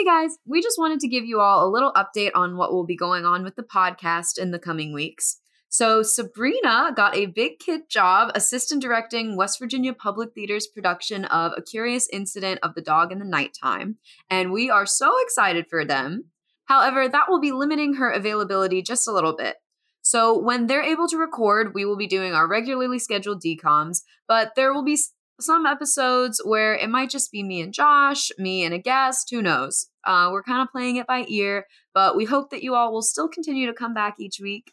Hey guys, we just wanted to give you all a little update on what will be going on with the podcast in the coming weeks. So, Sabrina got a big kid job assistant directing West Virginia Public Theater's production of A Curious Incident of the Dog in the Nighttime, and we are so excited for them. However, that will be limiting her availability just a little bit. So, when they're able to record, we will be doing our regularly scheduled DCOMs, but there will be some episodes where it might just be me and Josh, me and a guest, who knows. Uh, we're kind of playing it by ear, but we hope that you all will still continue to come back each week.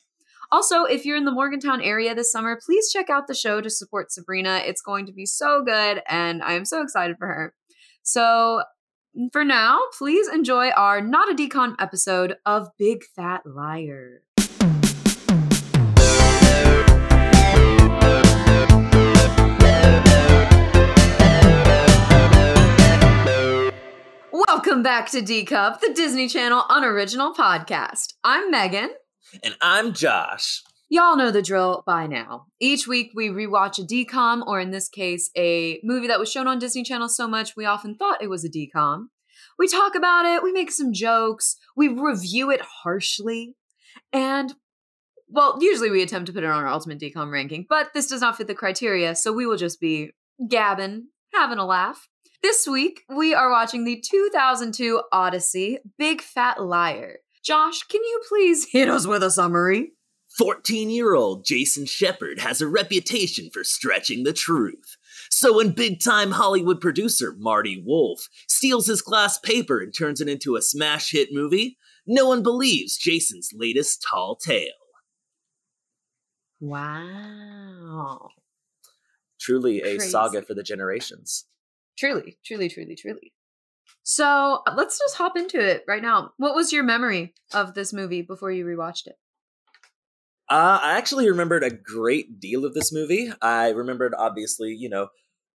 Also, if you're in the Morgantown area this summer, please check out the show to support Sabrina. It's going to be so good, and I am so excited for her. So, for now, please enjoy our Not a DCOM episode of Big Fat Liar. Welcome back to D Cup, the Disney Channel unoriginal podcast. I'm Megan. And I'm Josh. Y'all know the drill by now. Each week we rewatch a DCOM, or in this case, a movie that was shown on Disney Channel so much we often thought it was a DCOM. We talk about it, we make some jokes, we review it harshly, and well, usually we attempt to put it on our ultimate DCOM ranking, but this does not fit the criteria, so we will just be gabbing, having a laugh. This week, we are watching the 2002 Odyssey, Big Fat Liar. Josh, can you please hit us with a summary? 14 year old Jason Shepard has a reputation for stretching the truth. So when big time Hollywood producer Marty Wolf steals his glass paper and turns it into a smash hit movie, no one believes Jason's latest tall tale. Wow. Truly a Crazy. saga for the generations. Truly, truly, truly, truly. So uh, let's just hop into it right now. What was your memory of this movie before you rewatched it? Uh, I actually remembered a great deal of this movie. I remembered, obviously, you know,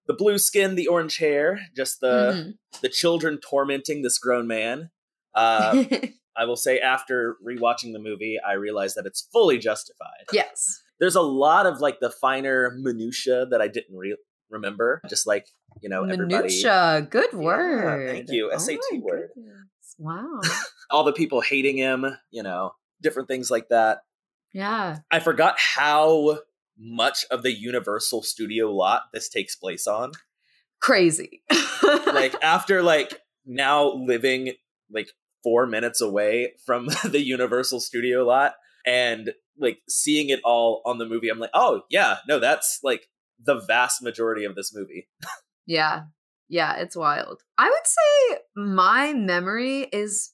the blue skin, the orange hair, just the Mhm. the children tormenting this grown man. Uh, I will say, after rewatching the movie, I realized that it's fully justified. yes. There's a lot of like the finer minutia that I didn't re- remember, just like you know everybody, Minutia. Good Yeah, word. thank you, Oh SAT word. goodness. Wow. all the people hating him, you know, different things like that. yeah. I forgot how much of the Universal Studio lot this takes place on. Crazy. Like after like now living like 4 minutes away from the Universal Studio lot and like seeing it all on the movie I'm like, "Oh, yeah, no, that's like the vast majority of this movie." Yeah. Yeah, it's wild. I would say my memory is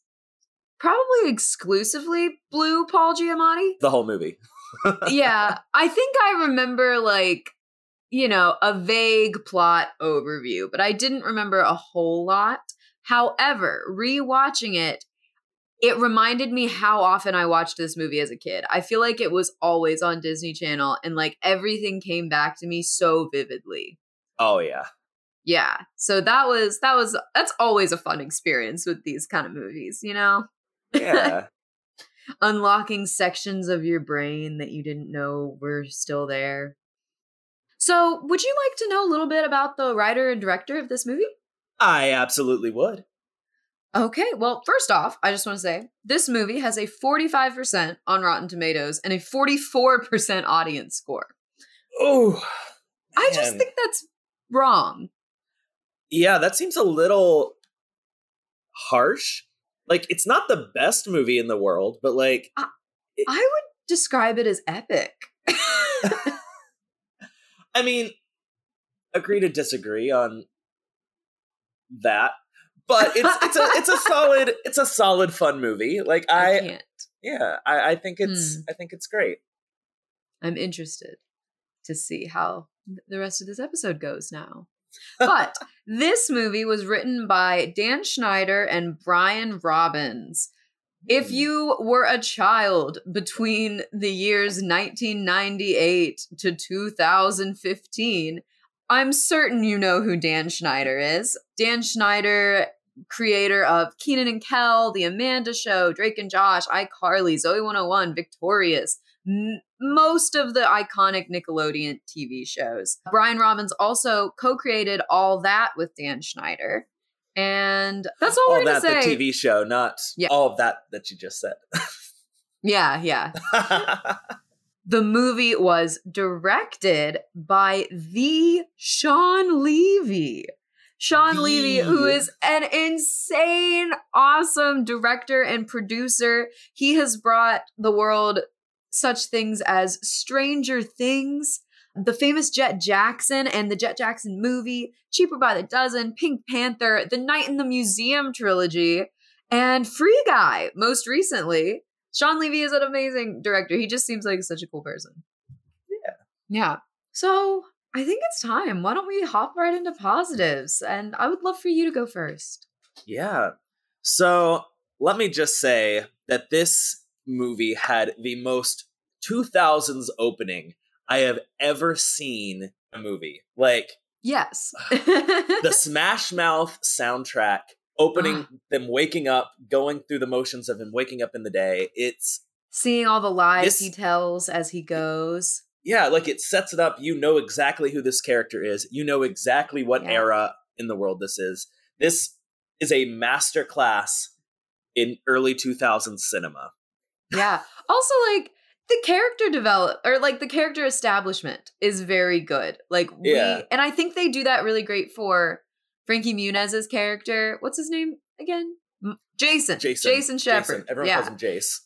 probably exclusively Blue Paul Giamatti. The whole movie. yeah, I think I remember like, you know, a vague plot overview, but I didn't remember a whole lot. However, rewatching it, it reminded me how often I watched this movie as a kid. I feel like it was always on Disney Channel and like everything came back to me so vividly. Oh yeah. Yeah. So that was that was that's always a fun experience with these kind of movies, you know? Yeah. Unlocking sections of your brain that you didn't know were still there. So, would you like to know a little bit about the writer and director of this movie? I absolutely would. Okay, well, first off, I just want to say this movie has a 45% on Rotten Tomatoes and a 44% audience score. Oh. I just think that's wrong. Yeah, that seems a little harsh. Like it's not the best movie in the world, but like I would describe it as epic. I mean, agree to disagree on that. But it's it's a it's a solid it's a solid fun movie. Like I I can't. yeah, I, I think it's Hmm. I think it's great. I'm interested to see how the rest of this episode goes now. But this movie was written by Dan Schneider and Brian Robbins. If Hmm. you were a child between the years 1998 to 2015, I'm certain you know who Dan Schneider is. Dan Schneider, creator of Kenan and Kel, The Amanda Show, Drake and Josh, iCarly, Zoey 101, Victorious, m- most of the iconic Nickelodeon TV shows. Brian Robbins also co created all that with Dan Schneider. And that's all, all we're that say. the TV show, not Yeah. all of that that you just said. Yeah, yeah. The movie was directed by the Shawn Levy. Shawn The- Levy, who is an insane, awesome director and producer. He has brought the world such things as Stranger Things, the famous Jett Jackson and the Jett Jackson movie, Cheaper by the Dozen, Pink Panther, The Night in the Museum trilogy, and Free Guy, most recently. Shawn Levy is an amazing director. He just seems like such a cool person. Yeah. Yeah. So I think it's time. Why don't we hop right into positives? And I would love for you to go first. Yeah. So let me just say that this movie had the most 2000s opening I have ever seen a movie. Like Yes. the Smash Mouth soundtrack opening ah. them waking up, going through the motions of him waking up in the day. It's Seeing all the lies This- he tells as he goes. Yeah, like it sets it up. You know exactly who this character is. You know exactly what Yeah. era in the world this is. This is a master class in early 2000s cinema. Yeah. also, like, the character develop or like the character establishment is very good. Like we Yeah. and I think they do that really great for Frankie Muniz's character. What's his name again? Jason. Jason. Jason Shepard. Jason. Everyone yeah. calls him Jace.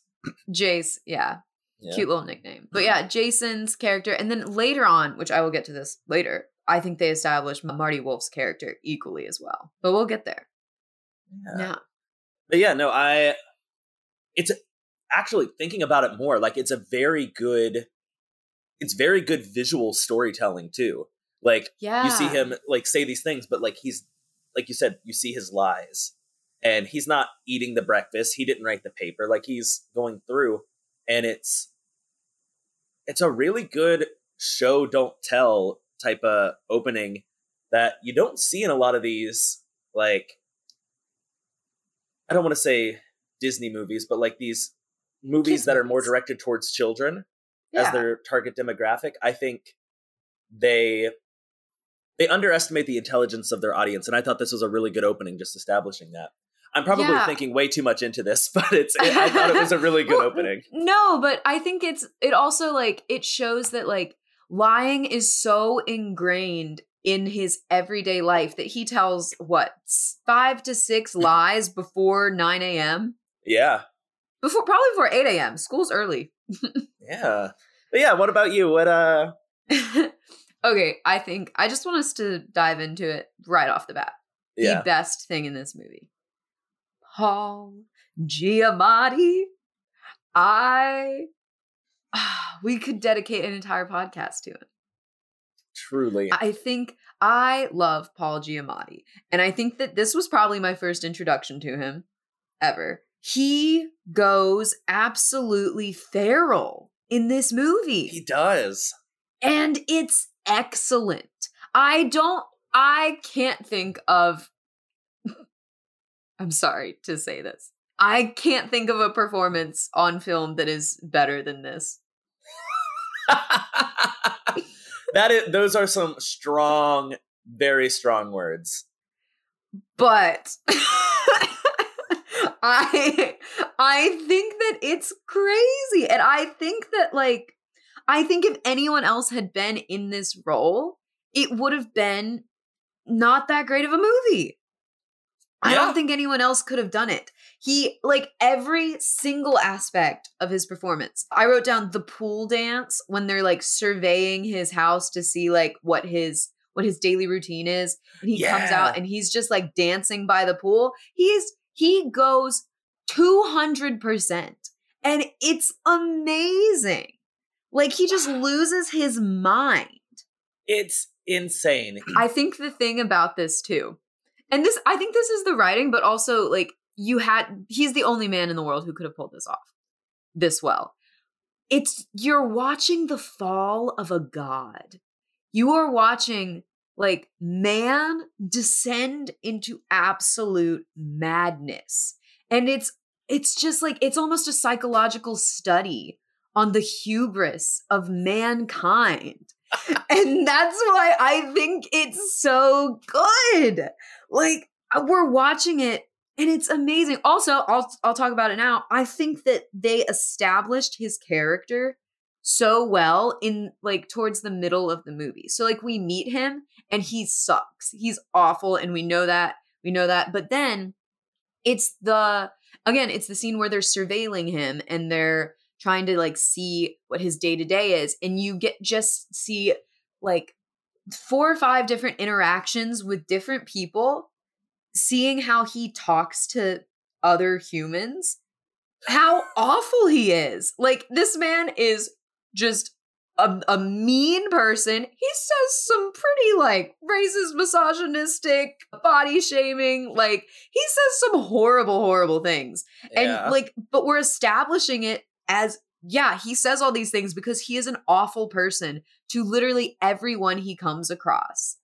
Jace. Yeah. Yeah. Cute little nickname. But yeah, Jason's character. And then later on, which I will get to this later, I think they establish Marty Wolf's character equally as well. But we'll get there. Yeah. Yeah. But yeah, no, I it's actually thinking about it more, like it's a very good it's very good visual storytelling too. Like Yeah. you see him like say these things, but like he's like you said, you see his lies. And he's not eating the breakfast. He didn't write the paper. Like he's going through and it's it's a really good show don't tell type of opening that you don't see in a lot of these like I don't want to say Disney movies, but like these movies Kids that are more directed towards children Yeah. as their target demographic. I think they they underestimate the intelligence of their audience, and I thought this was a really good opening, just establishing that. I'm probably Yeah. thinking way too much into this, but it's it, I thought it was a really good Well, opening. No, but I think it's it also like it shows that like lying is so ingrained in his everyday life that he tells what five to six lies before 9 a.m. Yeah, Before probably before 8 a.m. School's early. yeah, but yeah. What about you? What uh? okay, I think I just want us to dive into it right off the bat. Yeah, The best thing in this movie. Paul Giamatti. I we could dedicate an entire podcast to it. truly. I think I love Paul Giamatti. And I think that this was probably my first introduction to him ever. He goes absolutely feral in this movie. he does. and it's excellent. I don't I can't think of I'm sorry to say this. I can't think of a performance on film that is better than this. that is. Those are some strong, very strong words. But I I think that it's crazy and I think that like I think if anyone else had been in this role, it would have been not that great of a movie. I Yeah. don't think anyone else could have done it. He like every single aspect of his performance. I wrote down the pool dance when they're like surveying his house to see like what his what his daily routine is and he comes out and he's just like dancing by the pool. He's he goes 200% and it's amazing. Like he just loses his mind. It's insane. I think the thing about this too, and this, I think this is the writing, but also like you had, he's the only man in the world who could have pulled this off this well. It's, you're watching the fall of a god. You are watching like man descend into absolute madness. And it's, it's just like, it's almost a psychological study on the hubris of mankind and that's why I think it's so good. Like, uh, we're watching it and it's amazing. Also, I'll I'll talk about it now. I think that they established his character so well in like towards the middle of the movie. So like we meet him and he sucks. He's awful and we know that. We know that. But then it's the again, it's the scene where they're surveilling him and they're trying to like see what his day-to-day is and you get just see like four or five different interactions with different people seeing how he talks to other humans how awful he is like this man is just a, a mean person. He says some pretty like racist, misogynistic, body shaming. Like he says some horrible, horrible things. Yeah. And like, but we're establishing it as yeah, he says all these things because he is an awful person to literally everyone he comes across.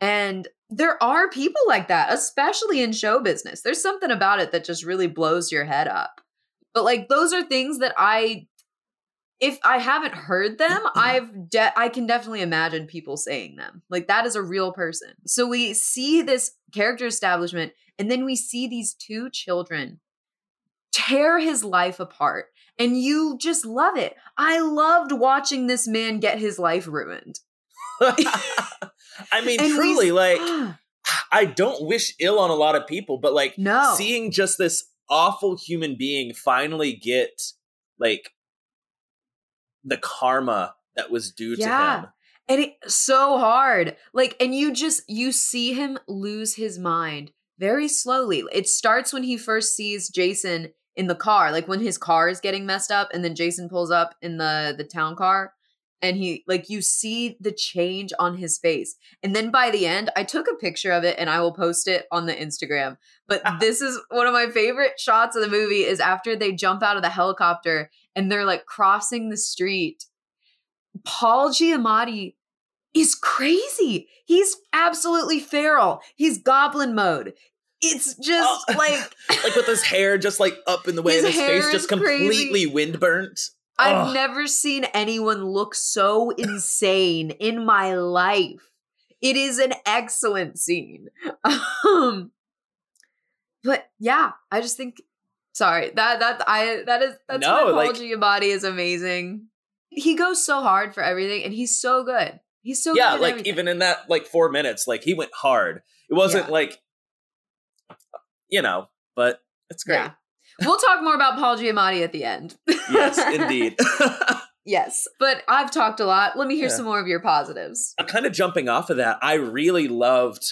And there are people like that, especially in show business. There's something about it that just really blows your head up. But like those are things that I if I haven't heard them, I've de- I can definitely imagine people saying them. Like that is a real person. So we see this character establishment and then we see these two children tear his life apart and you just love it. I loved watching this man get his life ruined. I mean, And truly, like, I don't wish ill on a lot of people, but like, No. seeing just this awful human being finally get like the karma that was due Yeah. to him. and it's so hard like and you just you see him lose his mind very slowly it starts when he first sees jason in the car like when his car is getting messed up and then jason pulls up in the the town car and he like you see the change on his face and then by the end i took a picture of it and i will post it on the instagram but ah. this is one of my favorite shots of the movie is after they jump out of the helicopter and they're like crossing the street Paul Giamatti is crazy. He's absolutely feral. He's goblin mode. It's just Oh. like Like with his hair just like up in the way His and his face just is crazy. completely wind burnt. I've Ugh. never seen anyone look so insane in my life. It is an excellent scene. Um, but yeah, I just think sorry that that I that is that's No, why Paul like- Giamatti is amazing. He goes so hard for everything, and he's so good. He's so yeah, like everything. even in that like four minutes, like he went hard. It wasn't Yeah. like you know, but it's great. Yeah. We'll talk more about Paul Giamatti at the end. Yes, indeed. yes. But I've talked a lot. Let me hear Yeah. some more of your positives. I'm kind of jumping off of that, I really loved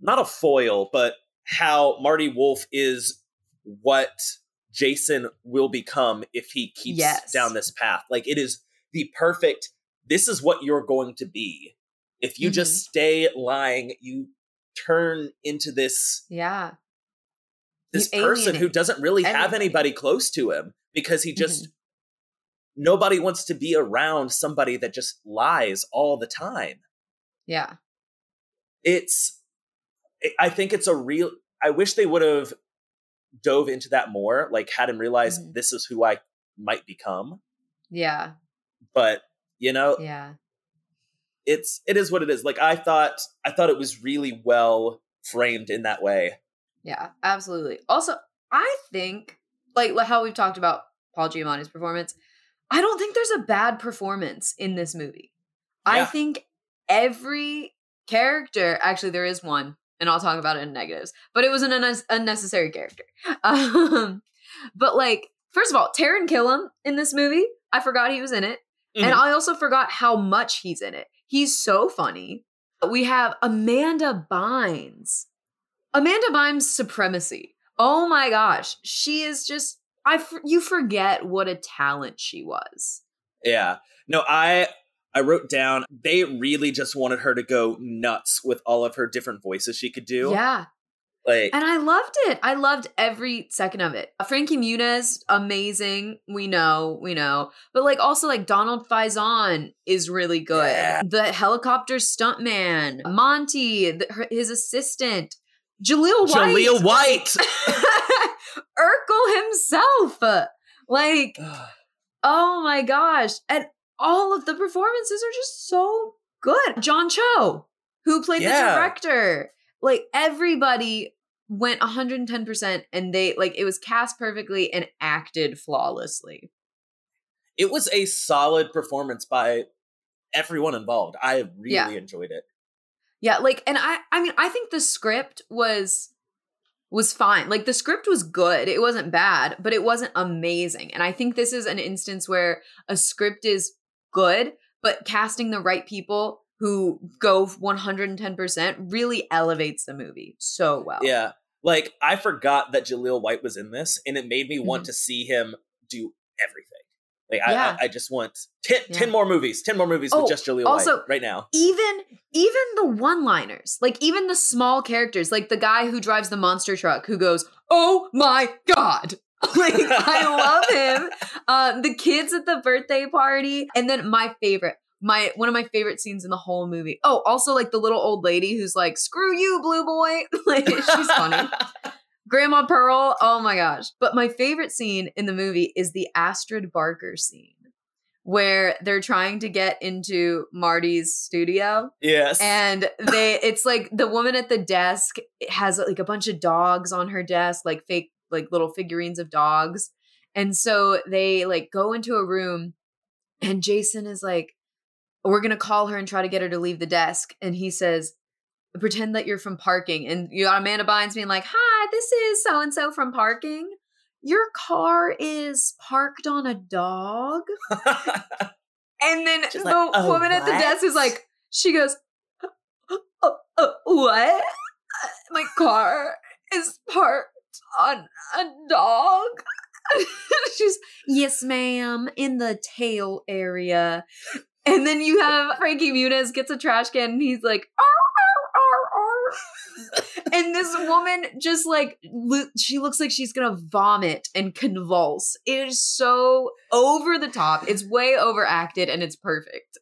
not a foil, but how Marty Wolf is what Jason will become if he keeps Yes. down this path. Like it is the perfect this is what you're going to be. If you just mm-hmm. stay lying, you turn into this Yeah. this You person who doesn't really have anybody close to him because he just nobody wants to be around somebody that just lies all the time Yeah. it's I- think it's a real i wish they would have dove into that more like had him realize Mhm. this is who i might become Yeah. but you know Yeah. It's it is what it is like i thought i thought it was really well framed in that way Yeah. Absolutely. Also, I think, like how we've talked about Paul Giamatti's performance, I don't think there's a bad performance in this movie. I think every character, actually, there is one, and I'll talk about it in negatives, but it was an unne- unnecessary character. Um, but like, first of all, Taran Killam in this movie, I forgot he was in it. And Mhm. I also forgot how much he's in it. He's so funny. We have Amanda Bynes. Amanda Bynes' supremacy. Oh my gosh, she is just I you forget what a talent she was. Yeah. No, I I wrote down they really just wanted her to go nuts with all of her different voices she could do. Yeah, Like and I loved it. I loved every second of it. Frankie Muniz, amazing. We know, we know. But like also like Donald Faison is really good. Yeah. The helicopter stuntman, Monty, the, her, his assistant, Jaleel White. Jaleel White. Urkel himself. Like, oh my gosh. And all of the performances are just so good. John Cho, who played Yeah. the director. like everybody went 110% and they like it was cast perfectly and acted flawlessly. It was a solid performance by everyone involved. I really Yeah. enjoyed it. Yeah, like and I I mean I think the script was was fine. Like the script was good. It wasn't bad, but it wasn't amazing. And I think this is an instance where a script is good, but casting the right people who go 110% really elevates the movie so well. Yeah. Like I forgot that Jaleel White was in this and it made me want Mhm. to see him do everything. Like Yeah. I, I, just want 10, Yeah. 10 more movies, 10 more movies Oh, with just Jaleel also- White right now. Even even the one-liners, like even the small characters, like the guy who drives the monster truck who goes, "Oh my god." like I love him. Uh, the kids at the birthday party, and then my favorite, my one of my favorite scenes in the whole movie. Oh, also like the little old lady who's like, "Screw you, blue boy." like she's funny. Grandma Pearl. Oh my gosh! But my favorite scene in the movie is the Astrid Barker scene. Where they're trying to get into Marty's studio, yes. and they it's like the woman at the desk has like a bunch of dogs on her desk like fake like little figurines of dogs and so they like go into a room and jason is like we're gonna call her and try to get her to leave the desk and he says pretend that you're from parking and you got amanda bynes being like hi this is so and so from parking your car is parked on a dog and then She's the like, "Oh, woman at the desk is like, she goes, oh, oh, what? My car is parked on a dog. She's, yes, ma'am, in the tail area. And then you have Frankie Muniz gets a trash can and he's like, "Arr, arr, arr, arr." and this woman just like lo- she looks like she's gonna vomit and convulse. It is so over the top. It's way overacted and it's perfect.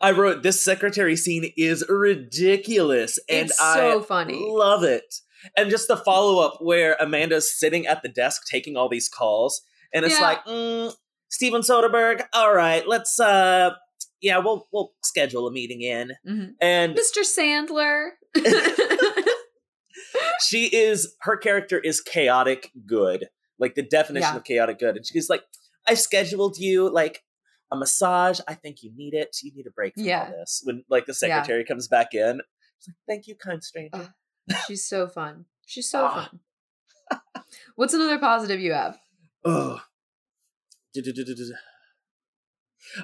I wrote this secretary scene is ridiculous and It's I so funny. love it. And just the follow up where Amanda's sitting at the desk taking all these calls and it's Yeah. like, mm, Steven Soderbergh, all right, let's uh yeah, we'll we'll schedule a meeting in. Mhm. And Mr. Sandler. she is her character is chaotic good. Like the definition Yeah. of chaotic good. And she's like, I've scheduled you like a massage. I think you need it. You need a break from Yeah. all this. When like the secretary comes back in, she's like, Thank you, kind stranger. She's so fun. She's so Ah. fun. What's another positive you have? Oh.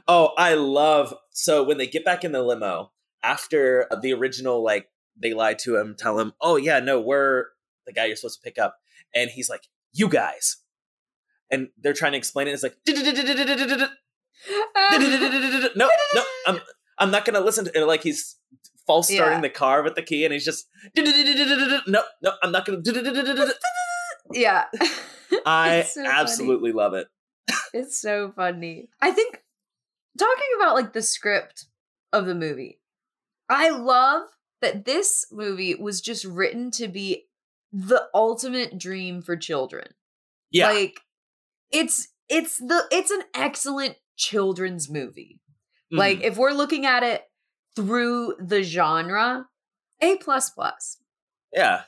Oh, I love so when they get back in the limo after the original, like they lied to him, tell him, "Oh yeah, no, we're the guy you're supposed to pick up," and he's like, "You guys," and they're trying to explain it. It's like, no, no, I'm I'm not gonna listen to it. Like he's false starting the car with the key, and he's just no, no, I'm not gonna. yeah. I It's so funny. absolutely love it. It's so funny. I think talking about like the script of the movie, I love that this movie was just written to be the ultimate dream for children. Yeah, Like it's it's the it's an excellent children's movie. Mhm. Like if we're looking at it through the genre, A plus plus. yeah.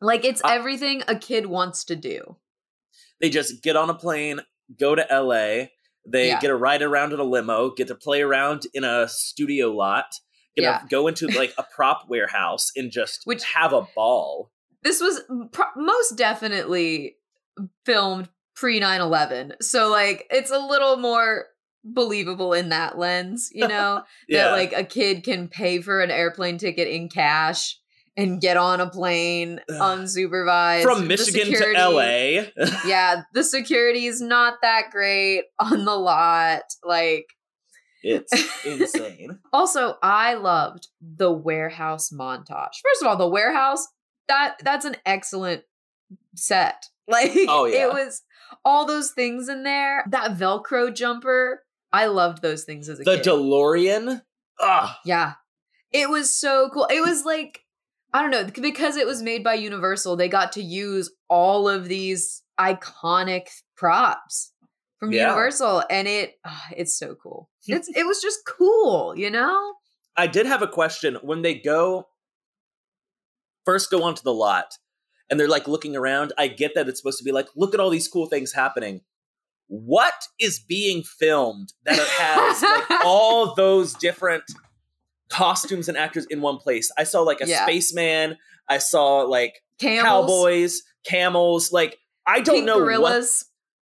Like it's I- everything a kid wants to do. they just get on a plane, go to LA. They Yeah. get a ride around in a limo, get to play around in a studio lot, get Yeah. to go into like a prop warehouse and just Which- have a ball. This was pro- most definitely filmed pre 9/11. So like it's a little more believable in that lens, you know, Yeah, that like a kid can pay for an airplane ticket in cash and get on a plane Ugh. unsupervised from The Michigan to LA. yeah, the security is not that great on the lot. Like, it's insane. also, I loved the warehouse montage. First of all, the warehouse that that's an excellent set. Like, Oh, yeah. it was all those things in there. That Velcro jumper, I loved those things as a The kid. DeLorean. Ah, yeah, it was so cool. It was like I don't know because it was made by Universal. They got to use all of these iconic props from Yeah. Universal, and it ah, it's so cool. It's it was just cool, you know. I did have a question when they go. first go onto the lot and they're like looking around, I get that it's supposed to be like, look at all these cool things happening. What is being filmed that has like all those different costumes and actors in one place? I saw like a Yeah. spaceman, I saw like Camels, cowboys, camels, like I don't pink know what.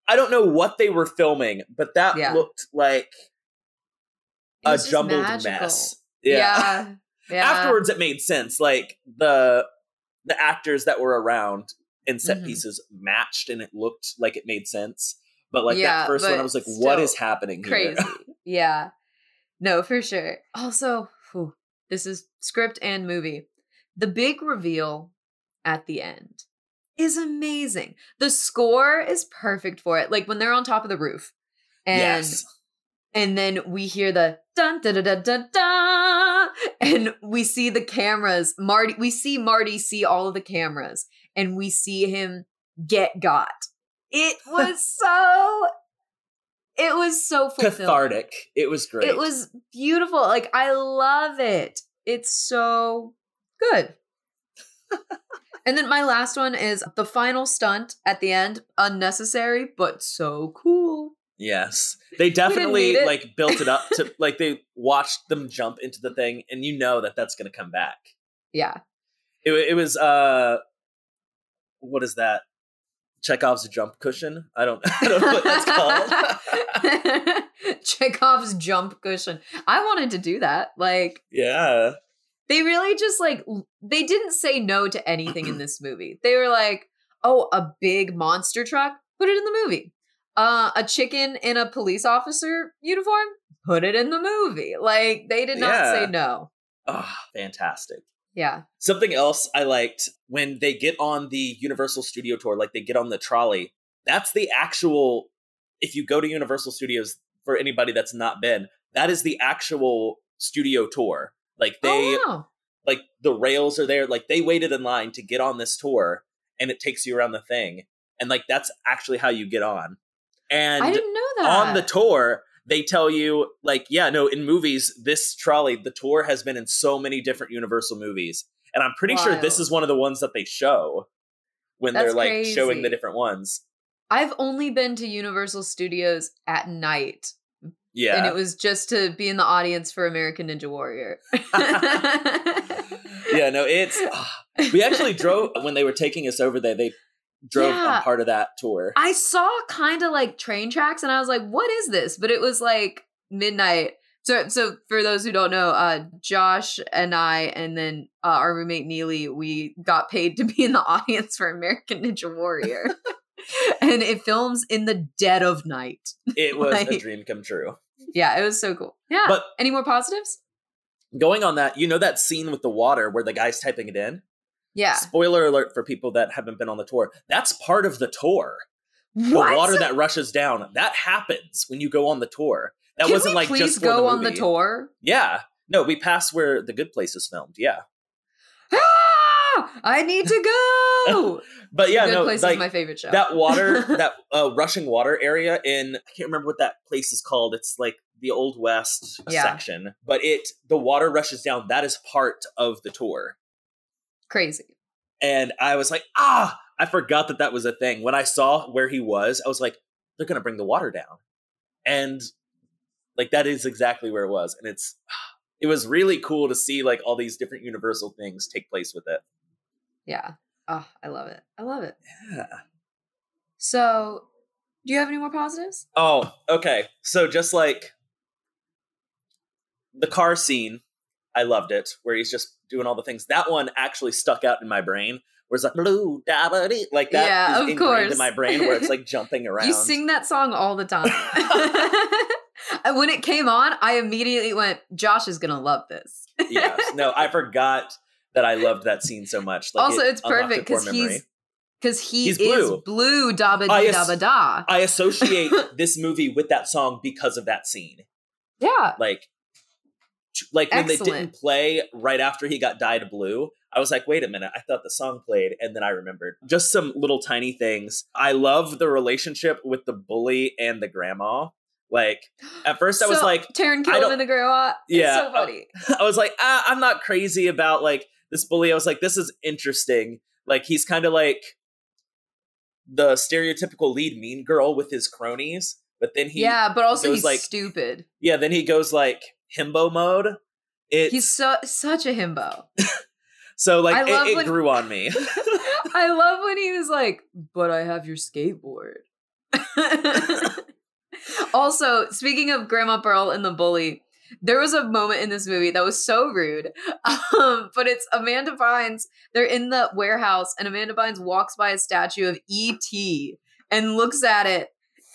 I don't know what they were filming, but that Yeah. looked like a jumbled magical. mess. Yeah. yeah. Afterwards, it made sense. Like the the actors that were around in set Mhm. pieces matched, and it looked like it made sense. But like Yeah, that first one, I was like, "What is happening here?" crazy. yeah. No, for sure. Also, whew, this is script and movie. The big reveal at the end is amazing. The score is perfect for it. Like when they're on top of the roof. And yes, and then we hear the dun da da da da da and we see the cameras marty we see marty see all of the cameras and we see him get got it was so it was so fulfilling. cathartic. It was great. it was beautiful like i love it it's so good and then my last one is the final stunt at the end unnecessary but so cool Yes. They definitely like built it up to like they watched them jump into the thing and you know that that's going to come back. yeah It, it was uh what is that? Chekhov's jump cushion? I don't I don't know what that's called. Chekhov's jump cushion. I wanted to do that. Like yeah. they really just like they didn't say no to anything in this movie. They were like, "Oh, a big monster truck? Put it in the movie." Uh a chicken in a police officer uniform? Put it in the movie. Like they did not Yeah. say no. Oh, fantastic. Yeah. Something else I liked when they get on the Universal Studio tour, like they get on the trolley, that's the actual if you go to Universal Studios for anybody that's not been, that is the actual studio tour. Like they oh, wow. like the rails are there like they waited in line to get on this tour and it takes you around the thing and like that's actually how you get on and I didn't know that. on the tour they tell you like yeah no in movies this trolley the tour has been in so many different universal movies and i'm pretty sure this is one of the ones that they show when they're That's like showing the different ones I've only been to Universal Studios at night. yeah And it was just to be in the audience for American Ninja Warrior. yeah no it's ah. we actually drove when they were taking us over there they drove Yeah. on part of that tour I saw kind of like train tracks and I was like, what is this? But it was like midnight. So so for those who don't know, uh Josh and I and then uh, our roommate Neely, we got paid to be in the audience for American Ninja Warrior. and it films in the dead of night. it was a dream come true Yeah, it was so cool. Yeah. But- any more positives? going on that, you know that scene with the water where the guy's typing it in? Yeah. Spoiler alert for people that haven't been on the tour. That's part of the tour. The water that rushes down, that happens when you go on the tour. That Can wasn't we like please just go the on the tour? Yeah. No, we passed where the good place is filmed. Yeah. Ah, I need to go. But yeah, Good no, Place like is my favorite show. that water, that uh, rushing water area in I can't remember what that place is called. It's like the old west Yeah. section. But it the water rushes down. That is part of the tour. Crazy. and I was like, ah, I forgot that that was a thing. When I saw where he was, I was like, they're gonna bring the water down, and like that is exactly where it was, and it's it was really cool to see like all these different Universal things take place with it. Yeah. Oh, I love it. I love it. Yeah. So, do you have any more positives? Oh, okay. So just like the car scene, I loved it, where he's just doing all the things. That one actually stuck out in my brain. Where it's like blue da-ba-dee, like that Yeah, is of ingrained course. in my brain where it's like jumping around. You sing that song all the time. And when it came on, I immediately went, Josh is going to love this. yes. No, I forgot that I loved that scene so much. Like, also, it it's perfect because he's because he He's is blue. blue dabba I dee ass- dabba da. I associate this movie with that song because of that scene. Yeah. Like, like when they didn't play right after he got dyed blue, I was like, wait a minute, I thought the song played, and then I remembered. Just some little tiny things. I love the relationship with the bully and the grandma. Like, at first I was like, Taran Killam in the grandma. Yeah, so funny. I was like, ah, I'm not crazy about like this bully, I was like, this is interesting. Like he's kind of like the stereotypical lead mean girl with his cronies, but then he yeah, but also he's like- stupid. yeah, then he goes like himbo mode. It's He's so such a himbo. so like it, it when- grew on me. I love when he was like, "But I have your skateboard." also, speaking of Grandma Pearl and the bully, there was a moment in this movie that was so rude. Um, but it's Amanda Bynes. They're in the warehouse, and Amanda Bynes walks by a statue of E.T. and looks at it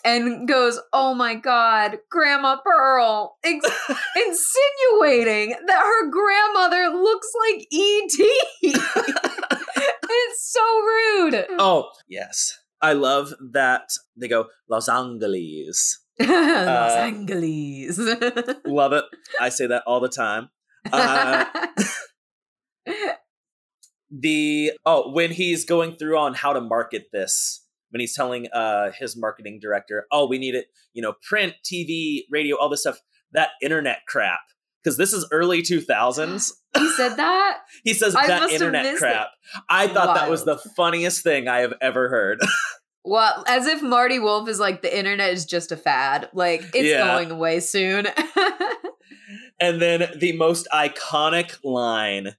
and goes, "Oh my God, Grandma Pearl!" Ex- insinuating that her grandmother looks like E.T. it's so rude. oh yes, I love that they go Los Angeles. Los Uh, Angeles. Love it. I say that all the time. Uh, the oh when he's going through on how to market this when he's telling uh his marketing director oh we need it you know print tv radio all this stuff that internet crap because this is early 2000s he said that? he says I that internet crap i thought that was the funniest thing i have ever heard Well, as if Marty Wolf is like the internet is just a fad. Like it's Yeah. going away soon. and then the most iconic line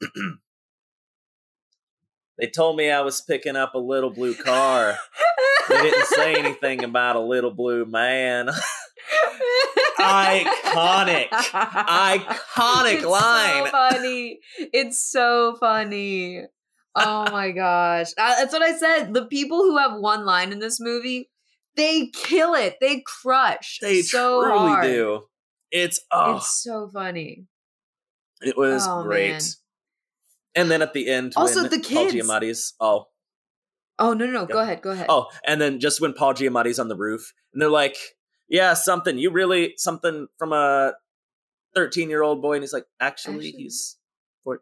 they told me i was picking up a little blue car they didn't say anything about a little blue man Iconic. iconic it's line So funny. It's so funny. Oh my gosh. Uh, That's what I said. The people who have one line in this movie, they kill it. They crush. they so truly hard. do it's oh It's so funny. it was Oh, great man. And then at the end Also, when the paul kids. giamatti's oh Oh no, no, no. Yeah. Go ahead. Go ahead. Oh, and then just when Paul Giamatti's on the roof, and they're like, "Yeah, something you really something from a thirteen-year-old boy," and he's like, "Actually, Actually- he's 14.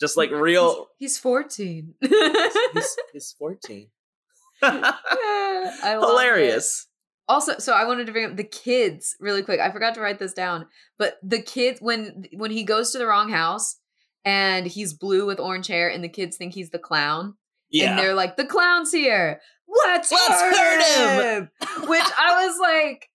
Just like real, He's, he's 14. he's, he's fourteen. I love it. Hilarious. Also, so I wanted to bring up the kids really quick. I forgot to write this down, but the kids when when he goes to the wrong house and he's blue with orange hair, and the kids think he's the clown, Yeah. and they're like, "The clown's here. Let's, Let's hurt, hurt him!" Which I was like,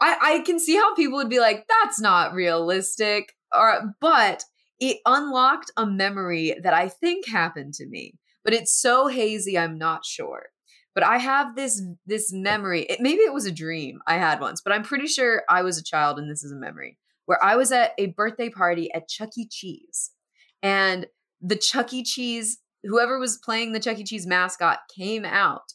I I can see how people would be like, "That's not realistic," or but it unlocked a memory that I think happened to me, but it's so hazy, I'm not sure. But I have this this memory. It, maybe it was a dream I had once, but I'm pretty sure I was a child and this is a memory where I was at a birthday party at Chuck E. Cheese, and the Chuck E. Cheese whoever was playing the Chuck E. Cheese mascot came out,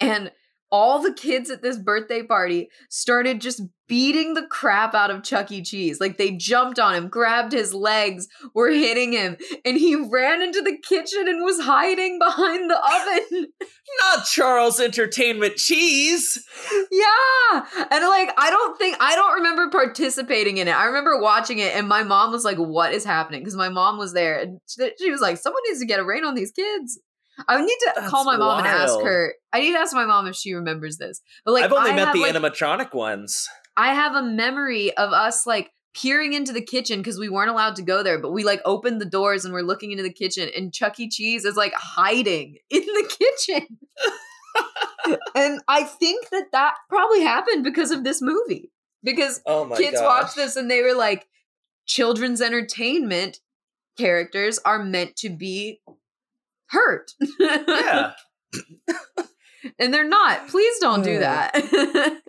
and all the kids at this birthday party started just beating the crap out of Chuck E. Cheese. Like they jumped on him, grabbed his legs, were hitting him, and he ran into the kitchen and was hiding behind the oven. not Charles Entertainment Cheese. yeah. And like, I don't think, I don't remember participating in it. I remember watching it, and my mom was like, What is happening? Because my mom was there, and she was like, Someone needs to get a rein on these kids. I need to That's call my mom and ask her. I need to ask my mom if she remembers this. But like, I've only I met have, the like, animatronic ones. I have a memory of us like peering into the kitchen because we weren't allowed to go there, but we like opened the doors and we're looking into the kitchen, and Chuck E. Cheese is like hiding in the kitchen. and I think that that probably happened because of this movie. Because Oh kids god! watched this and they were like, children's entertainment characters are meant to be hurt. Yeah, and they're not. Please don't do that.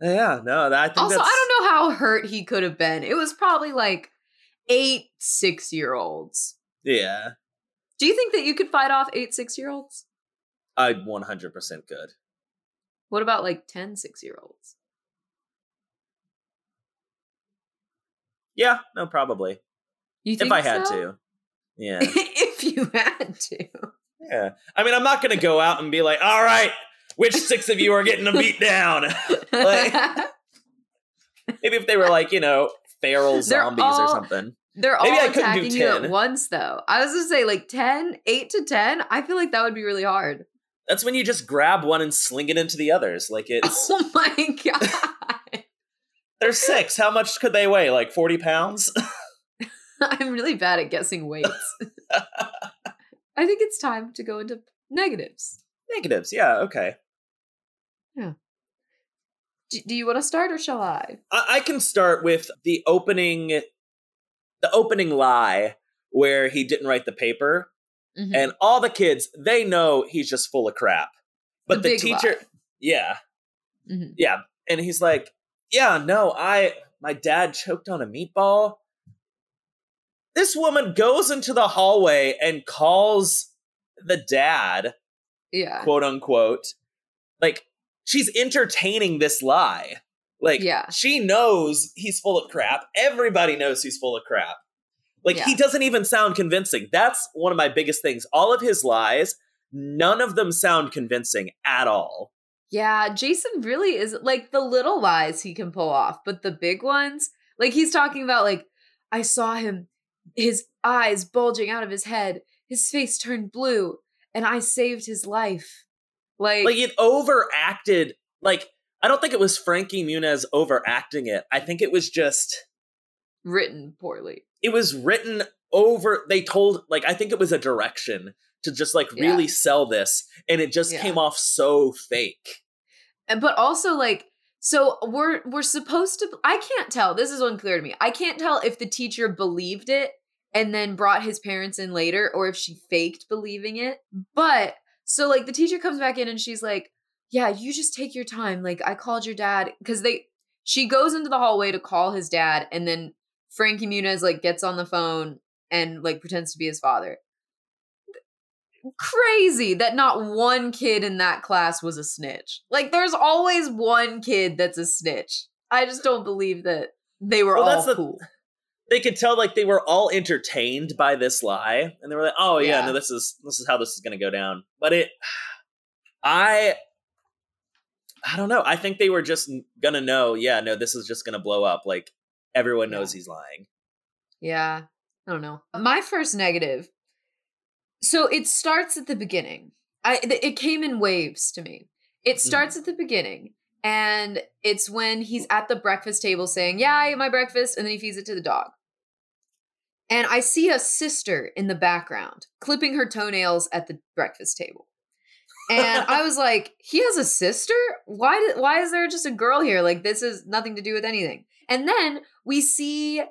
yeah. No, I think Also, that's, I don't know how hurt he could have been. It was probably like eight six year olds. Yeah, Do you think that you could fight off eight six year olds? I 100 percent could. What about like 10 six year olds? Yeah, no, probably. You think If I had so? to. Yeah. if you had to. Yeah. I mean, I'm not going to go out and be like, all right, which six of you are getting a beat down? Like- Maybe if they were like, you know, feral They're zombies all- or something. They're Maybe all I attacking you at 10. once though. I was gonna say like 10, 8 to 10. I feel like that would be really hard. That's when you just grab one and sling it into the others. Like it's, Oh my god. they're six. How much could they weigh? Like 40 pounds? I'm really bad at guessing weights. I think it's time to go into negatives. Negatives, yeah, okay. Yeah. Do, do you want to start or shall I? I, I can start with the opening, the opening lie where he didn't write the paper, Mhm. and all the kids they know he's just full of crap. But The the, teacher, lie. yeah, Mhm. yeah, and he's like, "Yeah, no, I my dad choked on a meatball." This woman goes into the hallway and calls the dad, Yeah. quote unquote, like she's entertaining this lie. Like Yeah. she knows he's full of crap. Everybody knows he's full of crap. Like he doesn't even sound convincing. That's one of my biggest things. All of his lies, none of them sound convincing at all. Yeah, Jason really is like the little lies he can pull off, but the big ones, like he's talking about like I saw him his eyes bulging out of his head, his face turned blue, and I saved his life. Like, Like it overacted. Like I don't think it was Frankie Muniz overacting it. I think it was just written poorly. it was written over they told like I think it was a direction to just like Yeah. really sell this and it just Yeah. came off so fake. And but also like so we're we're supposed to I can't tell. This is unclear to me. I can't tell if the teacher believed it and then brought his parents in later or if she faked believing it. But so like the teacher comes back in and she's like, "Yeah, you just take your time. Like I called your dad cuz they she goes into the hallway to call his dad and then Frankie Muniz like gets on the phone and like pretends to be his father. Crazy that not one kid in that class was a snitch. Like there's always one kid that's a snitch. I just don't believe that they were Well, all that's the- cool. They could tell like they were all entertained by this lie and they were like, "Oh yeah, Yeah. no this is this is how this is going to go down." But it I I don't know. I think they were just going to know, yeah, no this is just going to blow up like everyone knows Yeah. he's lying. Yeah. I don't know. My first negative. So it starts at the beginning. I it came in waves to me. It mm-hmm. starts at the beginning and it's when he's at the breakfast table saying, "Yeah, I ate my breakfast," and then he feeds it to the dog. And I see a sister in the background clipping her toenails at the breakfast table. And I was like, he has a sister? Why did, why is there just a girl here? Like this is nothing to do with anything. And then we see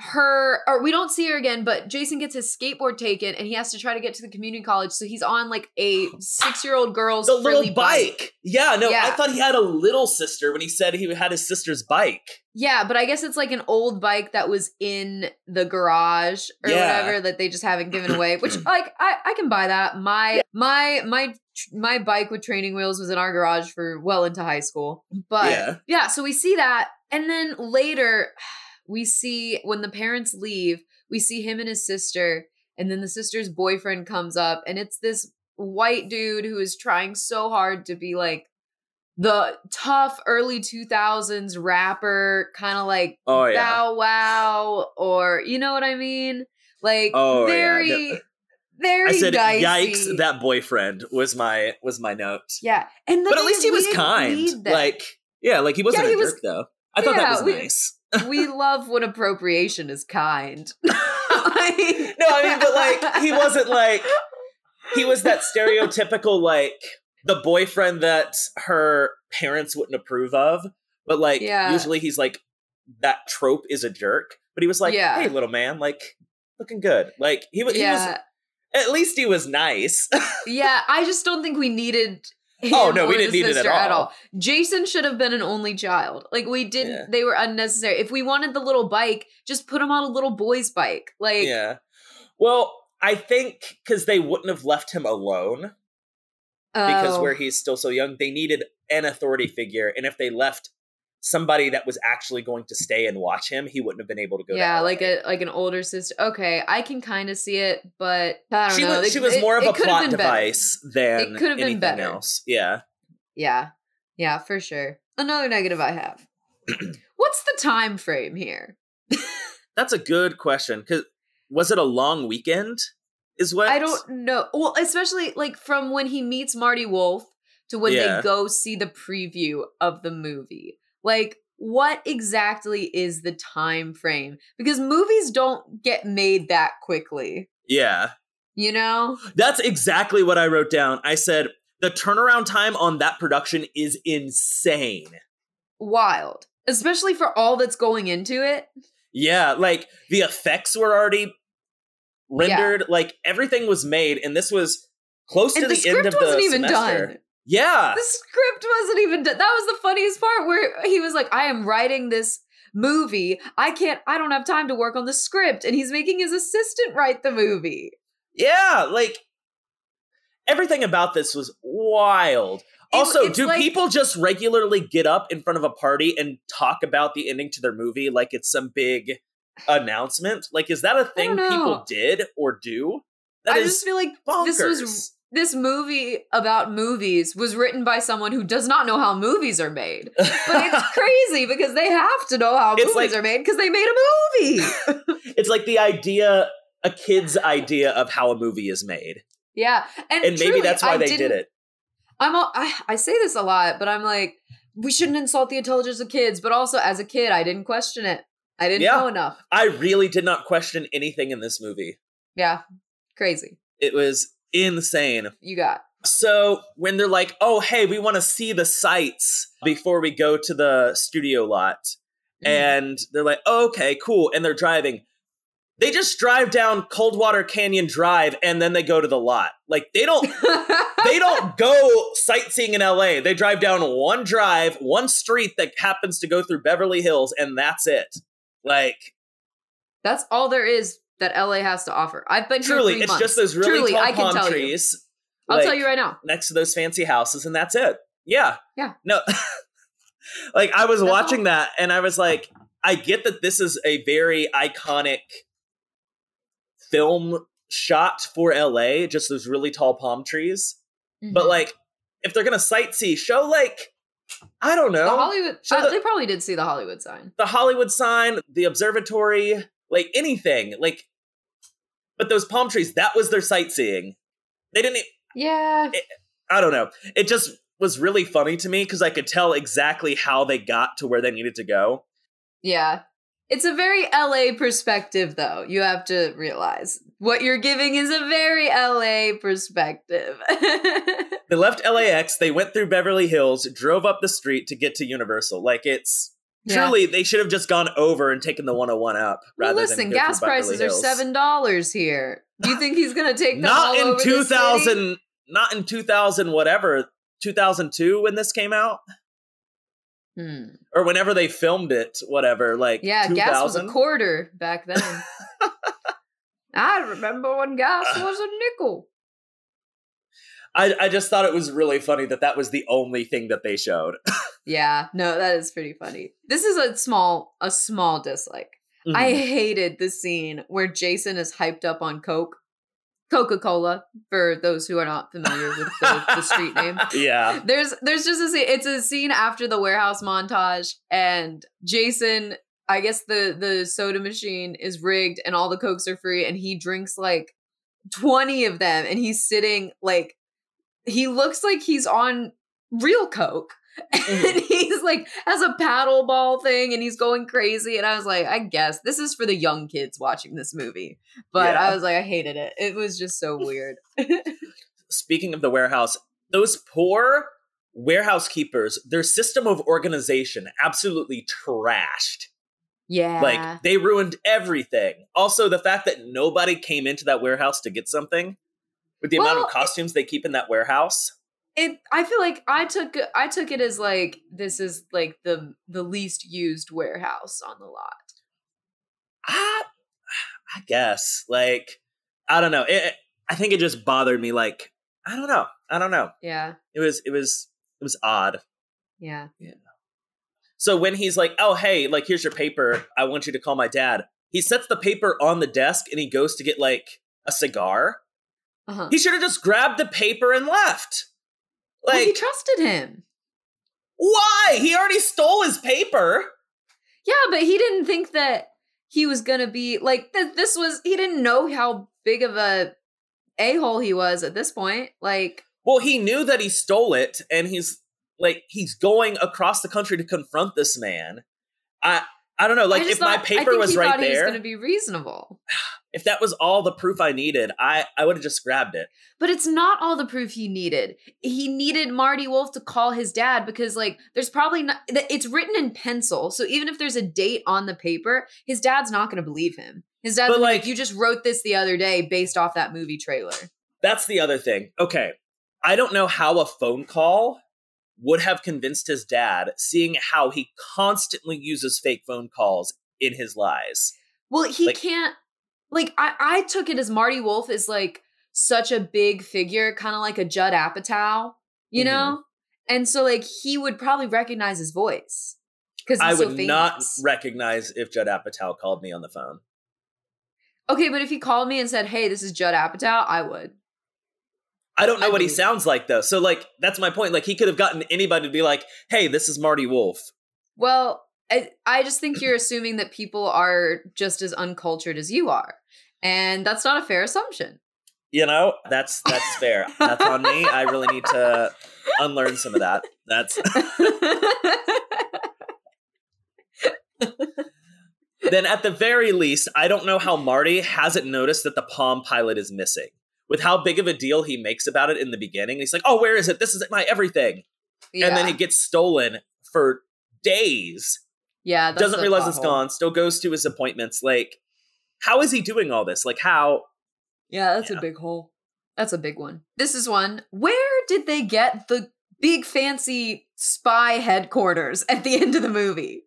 her or we don't see her again, but Jason gets his skateboard taken and he has to try to get to the community college. So he's on like a 6-year-old girl's The little bike. Yeah, no, I thought he had a little sister when he said he had his sister's bike. Yeah, but I guess it's like an old bike that was in the garage or Yeah. whatever that they just haven't given away. Which like I, I can buy that. My my my my bike with training wheels was in our garage for well into high school. But Yeah. yeah, so we see that, and then later we see when the parents leave, we see him and his sister, and then the sister's boyfriend comes up, and it's this white dude who is trying so hard to be like the tough early 2000s rapper, kind of like Oh yeah. Bow Wow, or you know what I mean? Like Oh, very, No- very I said dicey. yikes that boyfriend was my was my note. yeah, and But at least he was kind. Like yeah, like he wasn't Yeah, a he was- jerk though. I thought that was we- nice. We love when appropriation is kind. Like- No, I mean, but like he wasn't like he was that stereotypical like the boyfriend that her parents wouldn't approve of. But like Yeah. usually he's like that trope is a jerk. But he was like, Yeah. hey little man, like looking good. Like he, he was at least he was nice. yeah. I just don't think we needed. Oh, no, we didn't need it at sister all. Jason should have been an only child. Like we didn't. Yeah. They were unnecessary. If we wanted the little bike, just put him on a little boy's bike. Like yeah. Well, I think because they wouldn't have left him alone because oh, where he's still so young, they needed an authority figure. And if they left somebody that was actually going to stay and watch him, he wouldn't have been able to go. yeah, LA. like a like an older sister. Okay, I can kind of see it, but I don't she know. was It- she was it- more of a plot been better. device than It could have been anything better. else. Yeah. Yeah. Yeah, for sure. Another negative I have. What's the time frame here? That's a good question. Cause was it a long weekend? Is what I don't know. Well, especially like from when he meets Marty Wolf to when Yeah. they go see the preview of the movie. Like what exactly is the time frame? Because movies don't get made that quickly, Yeah. you know? That's exactly what I wrote down. I said the turnaround time on that production is insane. Wild. Especially for all that's going into it. Yeah, like the effects were already rendered, like everything was made, and this was close And to the the, end script of the wasn't even semester. done. Yeah. The script wasn't even done. That was the funniest part where he was like, I am writing this movie. I can't, I don't have time to work on the script. And he's making his assistant write the movie. Yeah, like everything about this was wild. Also, it's do like- people just regularly get up in front of a party and talk about the ending to their movie like it's some big announcement? Like, is that a thing people did or do? That I is just feel like bonkers. this was this movie about movies was written by someone who does not know how movies are made. But it's crazy because they have to know how It's movies like- are made because they made a movie. it's like the idea, a kid's idea of how a movie is made, yeah, and, and maybe that's why I they did it. I'm all, I, I say this a lot, but I'm like, we shouldn't insult the intelligence of kids. But also, as a kid, I didn't question it. I didn't Yeah. know enough. I really did not question anything in this movie. Yeah, crazy. It was insane. You got So when they're like, "Oh, hey, we want to see the sights before we go to the studio lot," Mm-hmm. and they're like, oh, "Okay, cool," and they're driving. They just drive down Coldwater Canyon Drive and then they go to the lot. Like they don't they don't go sightseeing in LA. They drive down one drive, one street that happens to go through Beverly Hills, and that's it. Like That's all there is that LA has to offer. I've been here truly, it's months. just those really Truly, tall I can palm tell you. trees. I'll like, tell you right now. next to those fancy houses, and that's it. Yeah. Yeah. No. like I was That's watching that and I was like, I get that this is a very iconic film shot for LA, just those really tall palm trees. But Mhm. like, if they're gonna sightsee, show like I don't know the Hollywood, uh, the- they probably did see the Hollywood sign. the Hollywood sign, the observatory, like anything. Like, but those palm trees, that was their sightseeing. They didn't. Yeah, I don't know. It just was really funny to me because I could tell exactly how they got to where they needed to go. yeah. It's a very LA perspective, though. You have to realize what you're giving is a very LA perspective. They left LAX, they went through Beverly Hills, drove up the street to get to Universal. Like it's Yeah. truly they should have just gone over and taken the 101 up Well, rather listen, than gas prices are seven dollars here. Do you think he's gonna take them Not in over 2000 not in 2000 whatever, 2002 when this came out Hmm. or whenever they filmed it, whatever, like Yeah, 2000. gas was a quarter back then. I remember when gas was a nickel. I, I just thought it was really funny that that was the only thing that they showed. Yeah, no, that is pretty funny. This is a small, a small dislike. I Mm-hmm. hated the scene where Jason is hyped up on Coke, Coca Cola. For those who are not familiar with the, the street name, yeah. there's there's just a scene. It's a scene after the warehouse montage, and Jason. I guess the the soda machine is rigged, and all the cokes are free, and he drinks like twenty of them, and he's sitting like he looks like he's on real coke. And mm-hmm. he's like has a paddle ball thing and he's going crazy. And I was like, I guess this is for the young kids watching this movie. But Yeah. I was like, I hated it. It was just so weird. Speaking of the warehouse, those poor warehouse keepers, their system of organization absolutely trashed. yeah. Like they ruined everything. Also, the fact that nobody came into that warehouse to get something with the amount of costumes they keep in that warehouse. it I feel like I took I took it as like this is like the the least used warehouse on the lot. I, I guess. Like, I don't know. It- I think it just bothered me. Like, I don't know. I don't know. Yeah. It was. It was. It was odd. Yeah. Yeah. So when he's like, "Oh, hey, like here's your paper. I want you to call my dad." He sets the paper on the desk and he goes to get like a cigar. Uh-huh. He should have just grabbed the paper and left. Well, Like, he trusted him. why? He already stole his paper. Yeah, but he didn't think that he was gonna be like th- this was he didn't know how big of a a hole he was at this point. Like Well, he knew that he stole it, and he's like he's going across the country to confront this man. I I don't know. Like if my paper was right there, going to be reasonable. If that was all the proof I needed, I I would have just grabbed it. But it's not all the proof he needed. He needed Marty Wolf to call his dad because like there's probably not. It's written in pencil, so even if there's a date on the paper, his dad's not going to believe him. His dad's like, like, you just wrote this the other day based off that movie trailer. That's the other thing. Okay, I don't know how a phone call would have convinced his dad, seeing how he constantly uses fake phone calls in his lies. Well, he like, can't. Like, I, I took it as Marty Wolf is like such a big figure, kind of like a Judd Apatow, you mm-hmm. know? And so, like, he would probably recognize his voice. Because I would so not recognize if Judd Apatow called me on the phone. Okay, but if he called me and said, "Hey, this is Judd Apatow," I would. I don't know I what he sounds like though. So like that's my point. Like he could have gotten anybody to be like, "Hey, this is Marty Wolf." Well, I, I just think you're assuming that people are just as uncultured as you are. And that's not a fair assumption. You know, that's that's fair. that's on me. I really need to unlearn some of that. That's Then at the very least, I don't know how Marty hasn't noticed that the Palm Pilot is missing with how big of a deal he makes about it in the beginning. He's like, "Oh, where is it? This is my everything," yeah. and then it gets stolen for days. Yeah, doesn't realize it's gone. Still goes to his appointments. Like, how is he doing all this? Like, how? Yeah, that's yeah. a big hole. That's a big one. This is one. Where did they get the big fancy spy headquarters at the end of the movie?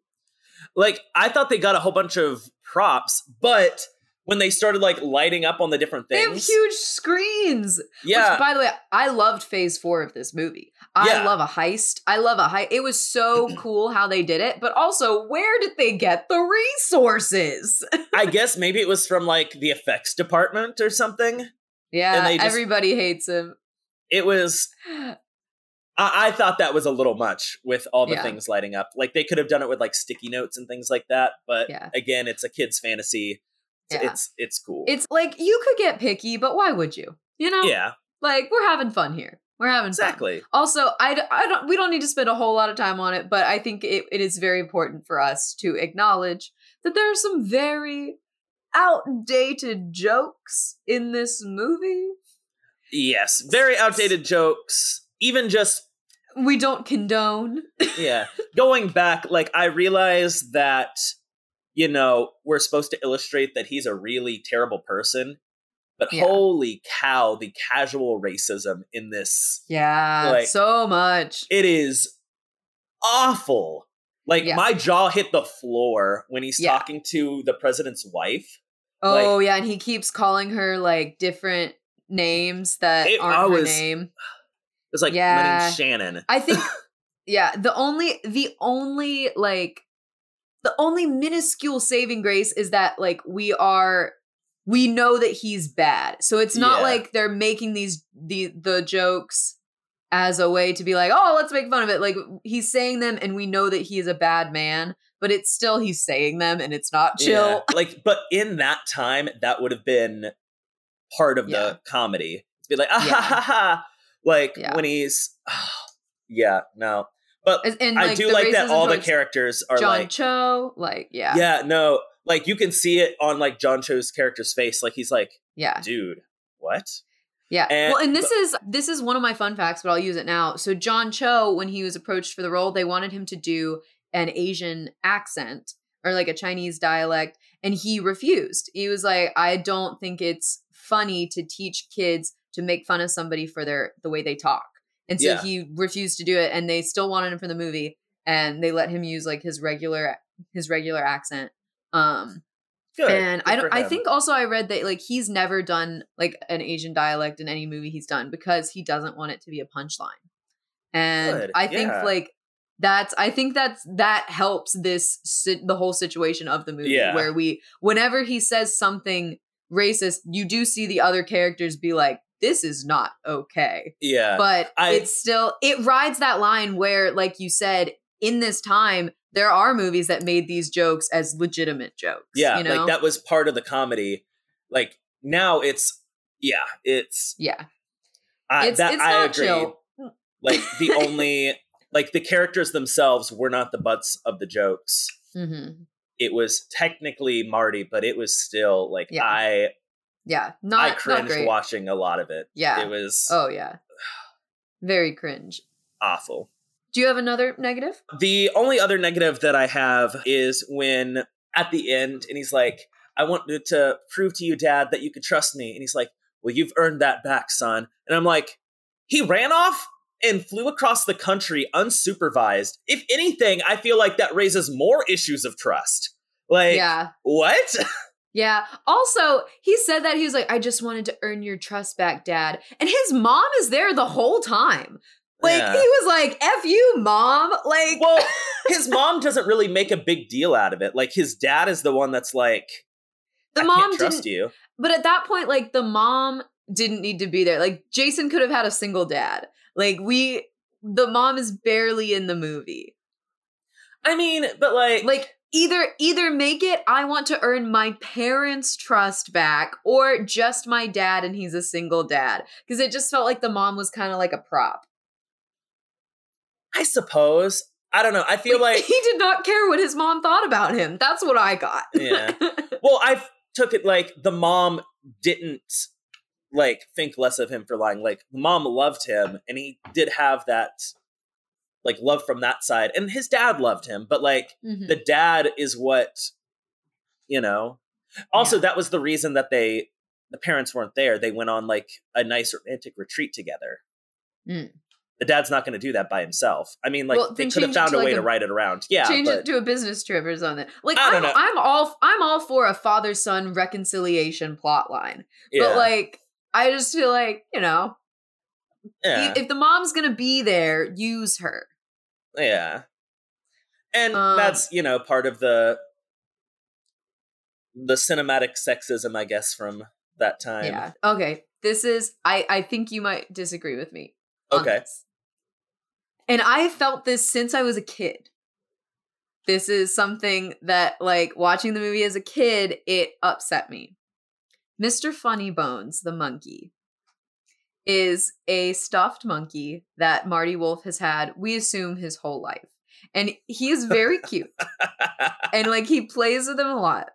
Like, I thought they got a whole bunch of props, but when they started like lighting up on the different things. They have huge screens. Yeah. Which, by the way, I loved phase four of this movie. I yeah. love a heist. I love a heist. It was so cool how they did it, but also where did they get the resources? I guess maybe it was from like the effects department or something. Yeah, just, everybody hates him. It was. I, I, thought that was a little much with all the yeah. things lighting up. Like they could have done it with like sticky notes and things like that, but yeah. again, it's a kid's fantasy yeah. it's it's cool. It's like you could get picky, but why would you? You know? Yeah. Like we're having fun here. We're having fun. exactly. Fun. Also, I, I don't we don't need to spend a whole lot of time on it, but I think it, it is very important for us to acknowledge that there are some very outdated jokes in this movie. Yes, very outdated jokes. Even just we don't condone. yeah. Going back, like I realize that you know, we're supposed to illustrate that he's a really terrible person. But yeah. holy cow, the casual racism in this. Yeah, like, so much. It is awful. Like yeah. my jaw hit the floor when he's yeah. talking to the president's wife. Oh like, yeah, and he keeps calling her like different names that it, aren't was, her name. It was like yeah. my name's Shannon. I think yeah, the only the only like the only minuscule saving grace is that like we are we know that he's bad. So it's not yeah. like they're making these the the jokes as a way to be like, "Oh, let's make fun of it." Like he's saying them and we know that he is a bad man, but it's still he's saying them and it's not chill. Yeah. Like but in that time that would have been part of yeah. the comedy. To be like, "Ah ha ha ha." Like when he's oh, yeah, no. But and, like, I do like that all the characters are like John like Cho, like yeah, yeah, no, like you can see it on like John Cho's character's face, like he's like, yeah, dude, what? Yeah. And, well, and this but, is this is one of my fun facts, but I'll use it now. So John Cho, when he was approached for the role, they wanted him to do an Asian accent or like a Chinese dialect, and he refused. He was like, I don't think it's funny to teach kids to make fun of somebody for their the way they talk. And so yeah. he refused to do it and they still wanted him for the movie and they let him use like his regular his regular accent. Um Good. And Good I don't I think also I read that like he's never done like an Asian dialect in any movie he's done because he doesn't want it to be a punchline. And Good. I think yeah. like that's I think that's that helps this the whole situation of the movie yeah. where we whenever he says something racist, you do see the other characters be like, this is not okay. Yeah. But I, it's still, it rides that line where, like you said, in this time, there are movies that made these jokes as legitimate jokes. Yeah. You know? Like that was part of the comedy. Like now it's, yeah, it's. Yeah. I, it's, that, it's I agree. Chill. Like the only like the characters themselves were not the butts of the jokes. Mm-hmm. It was technically Marty, but it was still like Yeah. I Yeah, not I not cringed great. watching a lot of it. Yeah. It was Oh yeah, very cringe. awful. Do you have another negative? The only other negative that I have is when at the end, and he's like, I want to prove to you, Dad, that you could trust me. And he's like, Well, you've earned that back, son. And I'm like, He ran off and flew across the country unsupervised. If anything, I feel like that raises more issues of trust. Like, yeah, what? yeah. Also, he said that he was like, "I just wanted to earn your trust back, Dad," and his mom is there the whole time. Like Yeah. he was like, "F you, mom." Like, well, his mom doesn't really make a big deal out of it. Like, his dad is the one that's like, the I mom trust didn't. you. But at that point, like the mom didn't need to be there. Like Jason could have had a single dad. Like we, the mom is barely in the movie. I mean, but like, Like either either make it I want to earn my parents' trust back, or just my dad and he's a single dad. Because it just felt like the mom was kind of like a prop. I suppose. I don't know. I feel like he did not care what his mom thought about him. That's what I got. Yeah. Well, I took it like the mom didn't like think less of him for lying. Like the mom loved him, and he did have that like love from that side, and his dad loved him. But like Mhm. the dad is what you know. Also, Yeah. that was the reason that they the parents weren't there. They went on like a nice romantic retreat together. Mm. The dad's not going to do that by himself. I mean, like Well, they could have found a like, way a- to write it around. Yeah, Change but it to a business trip or something. Like I I'm, know. I'm all I'm all for a father son reconciliation plot line. yeah, But like I just feel like, you know, yeah. if the mom's gonna be there, use her. Yeah. And Um, that's, you know, part of the the cinematic sexism, I guess, from that time. Yeah. Okay. This is I I think you might disagree with me. Okay. And I felt this since I was a kid. This is something that like watching the movie as a kid, it upset me. Mr. Funny Bones, the monkey, is a stuffed monkey that Marty Wolf has had, we assume, his whole life. And he is very cute. and like he plays with him a lot.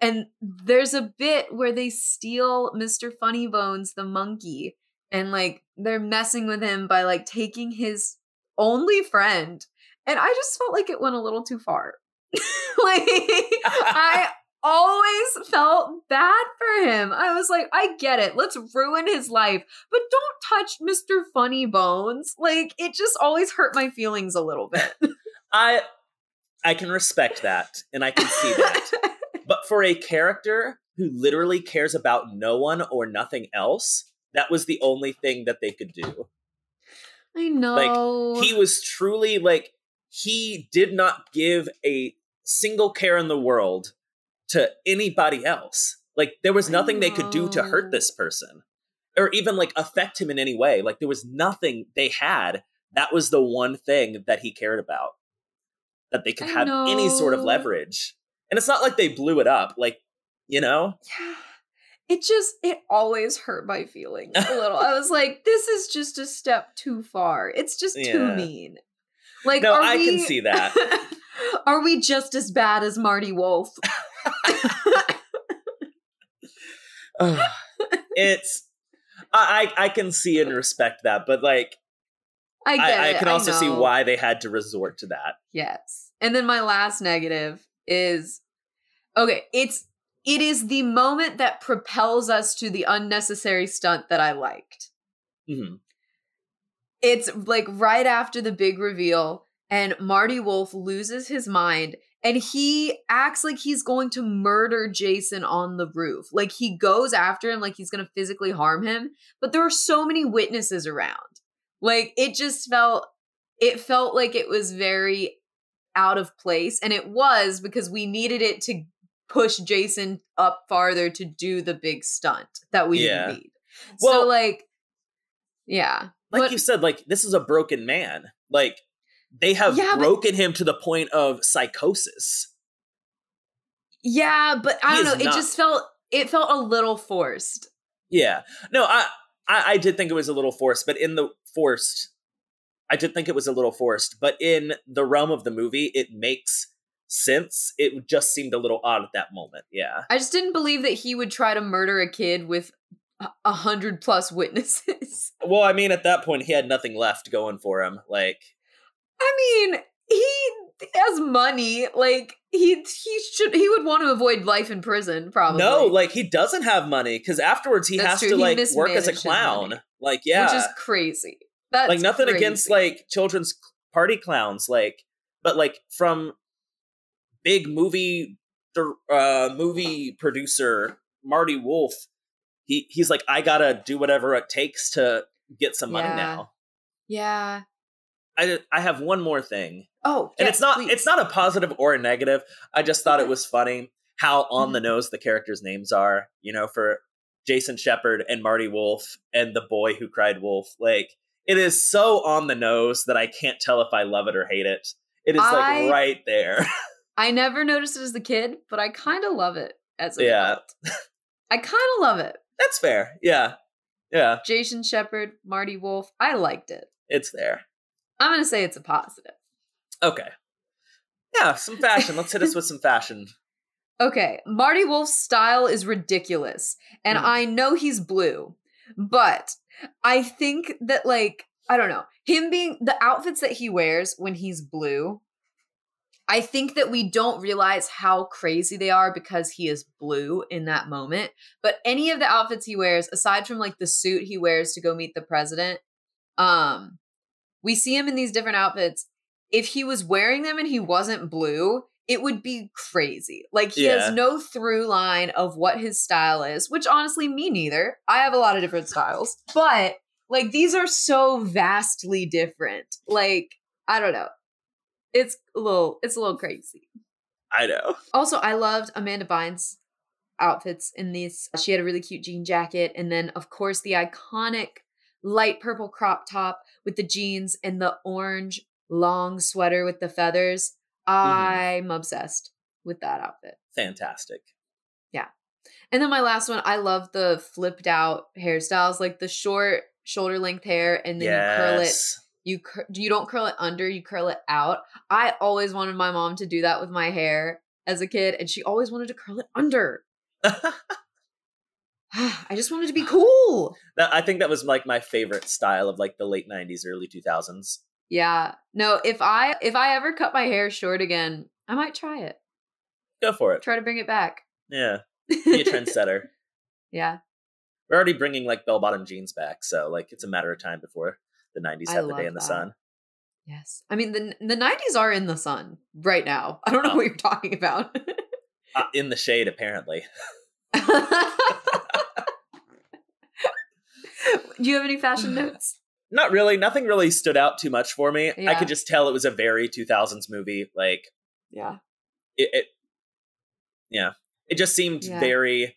And there's a bit where they steal Mr. Funny Bones, the monkey, and like they're messing with him by like taking his only friend. And I just felt like it went a little too far. like I always felt bad for him. I was like, I get it. Let's ruin his life, but don't touch Mr. Funny Bones. Like it just always hurt my feelings a little bit. I I can respect that and I can see that. but for a character who literally cares about no one or nothing else, that was the only thing that they could do. I know. Like he was truly like he did not give a single care in the world to anybody else. Like there was nothing they could do to hurt this oh. person or even like affect him in any way. Like there was nothing they had. That was the one thing that he cared about. That they could I have any sort of leverage. And it's not like they blew it up. Like, you know? yeah. It just it always hurt my feelings a little. I was like, this is just a step too far. It's just too mean. Like, No, I can see that. are we just as bad as Marty Wolf? it's I, I I can see and respect that, but like I I, I it. can also see why they had to resort to that. Yes. And then my last negative is okay, it's it is the moment that propels us to the unnecessary stunt that I liked. Mhm. It's like right after the big reveal and Marty Wolf loses his mind and he acts like he's going to murder Jason on the roof. Like he goes after him like he's going to physically harm him, but there are so many witnesses around. Like it just felt it felt like it was very out of place and it was because we needed it to push Jason up farther to do the big stunt that we Yeah. didn't need. so like yeah. Like But- you said, like this is a broken man. Like they have Yeah, but- broken him to the point of psychosis. Yeah, but I He don't know. is It not- just felt it felt a little forced. Yeah. No, I, I I did think it was a little forced, but in the forced, I did think it was a little forced, but in the realm of the movie, it makes sense. It just seemed a little odd at that moment. Yeah. I just didn't believe that he would try to murder a kid with a hundred plus witnesses. Well, I mean, at that point, he had nothing left going for him. Like, I mean, he has money. Like he he should he would want to avoid life in prison. Probably no, like he doesn't have money because afterwards he That's has true. to like work as a clown. money. Like, yeah, which is crazy. That's like nothing against like children's party clowns, like, but like from big movie uh movie producer Marty Wolf, he he's like, I gotta do whatever it takes to get some money Yeah. now. yeah. I I have one more thing. Oh, and yes, it's not please. it's not a positive or a negative i just thought Okay. it was funny how on the Mhm. nose the characters names are you know for jason shepard and marty wolf and the boy who cried wolf like it is so on the nose that i can't tell if i love it or hate it it is I- like right there I never noticed it as a kid, but I kind of love it as a Yeah. adult. I kind of love it. that's fair yeah yeah Jason Shepard, Marty Wolf. I liked it. it's there I'm gonna say it's a positive. okay yeah some fashion let's hit us with some fashion Okay, Marty Wolf's style is ridiculous, and Hmm. I know he's blue, but I think that like I don't know him being the outfits that he wears when he's blue. I think that we don't realize how crazy they are because he is blue in that moment. But any of the outfits he wears, aside from like the suit he wears to go meet the president, um, we see him in these different outfits. If he was wearing them and he wasn't blue, it would be crazy. Like he Yeah. has no through line of what his style is, which honestly me neither. I have a lot of different styles, but like these are so vastly different. Like I don't know. It's a little it's a little crazy. i know Also, I loved Amanda Bynes' outfits in these. She had a really cute jean jacket, and then, of course, the iconic light purple crop top with the jeans and the orange long sweater with the feathers. Mm-hmm. I'm obsessed with that outfit. fantastic Yeah. And then my last one, I love the flipped out hairstyles, like the short shoulder length hair, and then you curl it you cur- you don't curl it under you curl it out i always wanted my mom to do that with my hair as a kid and she always wanted to curl it under i just wanted to be cool. That, i think that was like my favorite style of like the late 90s early 2000s yeah. No if i if i ever cut my hair short again i might try it. Go for it. Try to bring it back. Yeah. Be a trendsetter. Yeah. We're already bringing like bell bottom jeans back, so like it's a matter of time before the '90s I have the day in the that. sun. yes. I mean the the 90s are in the sun right now. I don't know Oh. what you're talking about. Uh, in the shade, apparently. do you have any fashion notes Not really. Nothing really stood out too much for me. I could just tell it was a very 2000s movie. Like yeah it, it yeah, it just seemed Yeah. very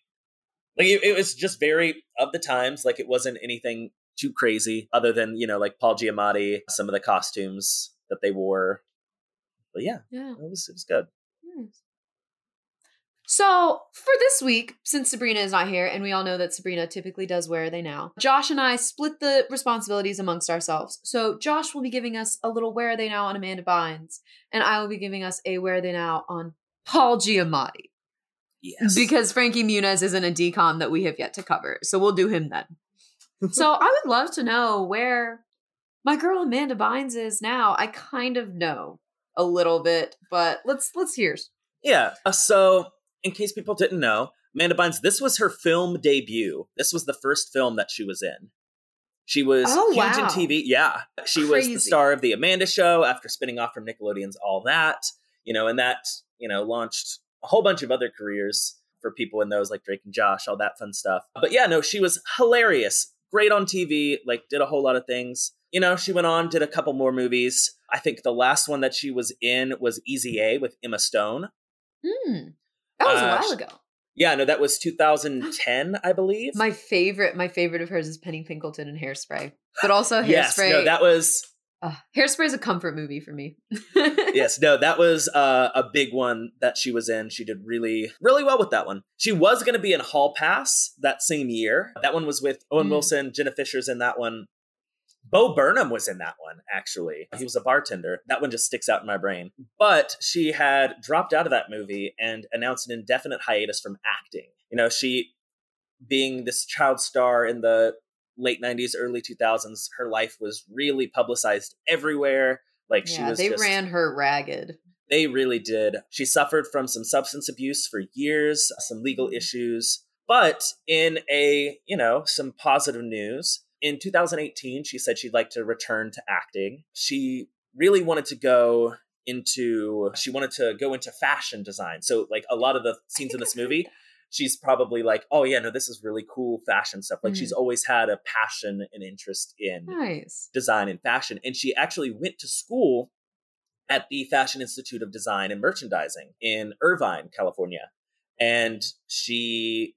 like it, it was just very of the times. Like it wasn't anything too crazy, other than you know like Paul Giamatti, some of the costumes that they wore. But yeah, yeah it was it was good. Nice. So, for this week, since Sabrina is not here, and we all know that Sabrina typically does Where Are They Now, Josh and I split the responsibilities amongst ourselves. So, Josh will be giving us a little Where Are They Now on Amanda Bynes, and I will be giving us a Where Are They Now on Paul Giamatti. Yes, Because Frankie Muniz isn't a DCOM that we have yet to cover. So, we'll do him then. so, I would love to know where my girl Amanda Bynes is now. I kind of know a little bit, but let's let's hear. Yeah. uh, So, in case people didn't know, Amanda Bynes, this was her film debut. This was the first film that she was in. She was Oh, huge in wow. TV. Yeah. She was the star of The Amanda Show after spinning off from Nickelodeon's All That, you know, and that, you know, launched a whole bunch of other careers for people in those like Drake and Josh, all that fun stuff. But yeah, no, she was hilarious. Great on TV, like did a whole lot of things. You know, she went on, did a couple more movies. I think the last one that she was in was Easy A with Emma Stone. Hmm. That was a Uh, while ago. Yeah, no, that was 2010, I believe. My favorite, my favorite of hers is Penny Pinkleton and Hairspray, but also Hairspray. yes, no, that was Ugh, Hairspray is a comfort movie for me. yes, no, that was uh, a big one that she was in. She did really, really well with that one. She was going to be in Hall Pass that same year. That one was with Owen Mm. Wilson, Jenna Fischer's in that one. Bo Burnham was in that one, actually. He was a bartender. That one just sticks out in my brain. But she had dropped out of that movie and announced an indefinite hiatus from acting. You know, she, being this child star in the late 90s, early 2000s, her life was really publicized everywhere. Like she was they just, ran her ragged. They really did. She suffered from some substance abuse for years, some legal mm. issues. But in a, you know, some positive news, in 2018, she said she'd like to return to acting. She really wanted to go into she wanted to go into fashion design. So like a lot of the scenes in this movie, she's probably like, "Oh yeah, no, this is really cool fashion stuff." Like Mhm. she's always had a passion and interest in Nice. design and fashion. And she actually went to school at the Fashion Institute of Design and Merchandising in Irvine, California. And she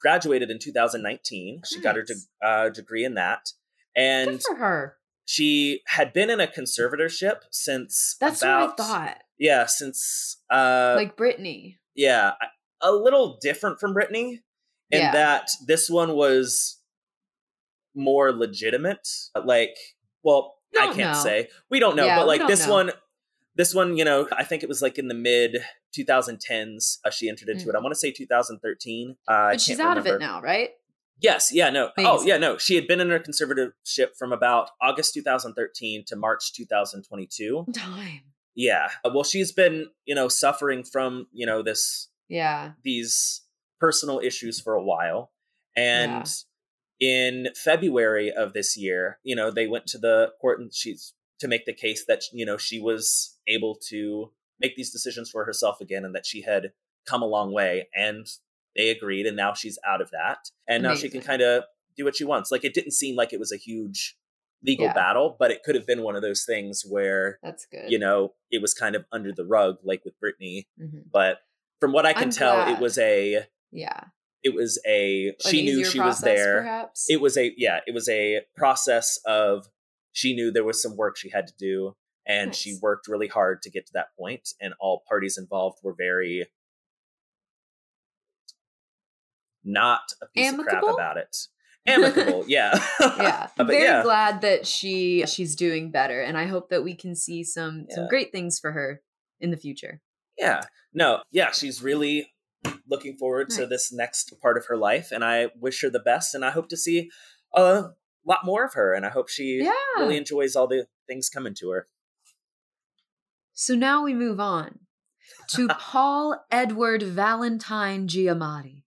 graduated in 2019. She got her de- uh, degree in that. And Good for her. she had been in a conservatorship since That's about, what I thought. Yeah, since uh like Britney. yeah, a little different from Britney in Yeah. that this one was more legitimate. Like, well, I Don't can't know. say. We don't know, Yeah, but like this know. one this one, you know, I think it was like in the mid 2010s uh, she entered into it. I want to say 2013. Uh, Mm. But she's out of it now, right? Yes, yeah, no. Oh, yeah, no. She had been in her conservatorship from about August 2013 to March 2022. Time. Yeah. Uh, Well, she's been, you know, suffering from, you know, this Yeah. these personal issues for a while. And in February of this year, you know, they went to the court and she's to make the case that, you know, she was able to make these decisions for herself again and that she had come a long way. And they agreed. And now she's out of that. And now she can kind of do what she wants. Like it didn't seem like it was a huge legal Yeah. battle, but it could have been one of those things where, That's good. you know, it was kind of under the rug, like with Britney Mhm. but from what I can I'm tell, it was a Yeah. it was a An she knew she was there. Perhaps. It was a yeah, it was a process of she knew there was some work she had to do, and she worked really hard to get to that point, and all parties involved were very not a piece of Amicable? crap about it. Amicable, yeah, yeah. but Very yeah, glad that she she's doing better, and I hope that we can see some some great things for her in the future. Yeah. No, yeah, she's really looking forward to this next part of her life and I wish her the best and I hope to see a lot more of her and I hope she Yeah. really enjoys all the things coming to her. So now we move on to Paul Edward Valentine Giamatti.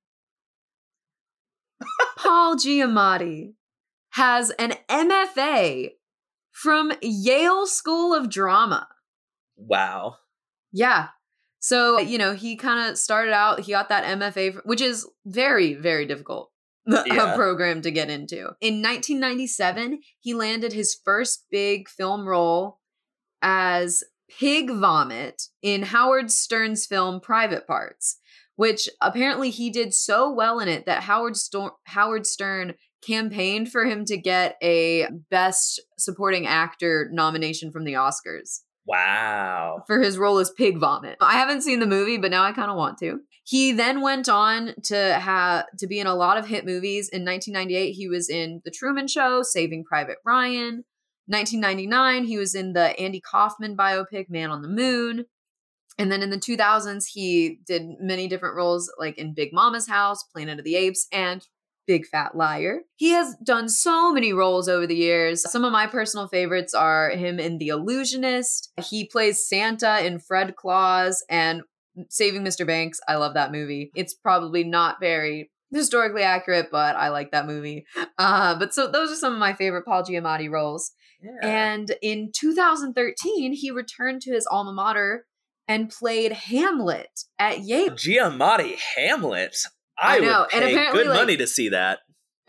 Paul Giamatti has an MFA from Yale School of Drama. Wow. Yeah. So, you know, he kind of started out, he got that MFA, which is very, very difficult. Yeah. A program to get into. In 1997, he landed his first big film role as Pig Vomit in Howard Stern's film Private Parts, which apparently he did so well in it that Howard, Sto- Howard Stern campaigned for him to get a Best Supporting Actor nomination from the Oscars Wow. for his role as Pig Vomit. I haven't seen the movie, but now I kind of want to. He then went on to have to be in a lot of hit movies. In 1998, he was in The Truman Show, Saving Private Ryan. 1999, he was in the Andy Kaufman biopic Man on the Moon. And then in the 2000s, he did many different roles like in Big Momma's House, Planet of the Apes, and Big Fat Liar. He has done so many roles over the years. Some of my personal favorites are him in The Illusionist. He plays Santa in Fred Claus and Saving Mr. Banks. I love that movie. It's probably not very historically accurate, but I like that movie. Uh, but so those are some of my favorite Paul Giamatti roles. Yeah. And in 2013, he returned to his alma mater and played Hamlet at Yale. Giamatti Hamlet. I, I know, would and pay apparently, good like- money to see that.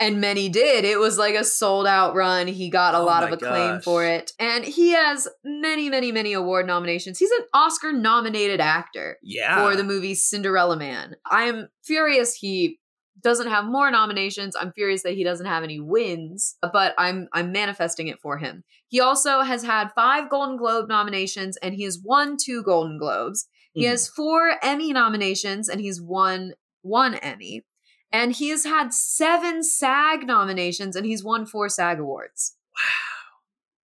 And many did. It was like a sold out run. He got a Oh lot of acclaim gosh. for it. And he has many, many, many award nominations. He's an Oscar nominated actor Yeah. for the movie Cinderella Man. I am furious he doesn't have more nominations. I'm furious that he doesn't have any wins, but I'm I'm manifesting it for him. He also has had 5 Golden Globe nominations and he has won 2 Golden Globes. He Mhm. has 4 Emmy nominations and he's won 1 Emmy. And he has had 7 SAG nominations and he's won 4 SAG awards. Wow.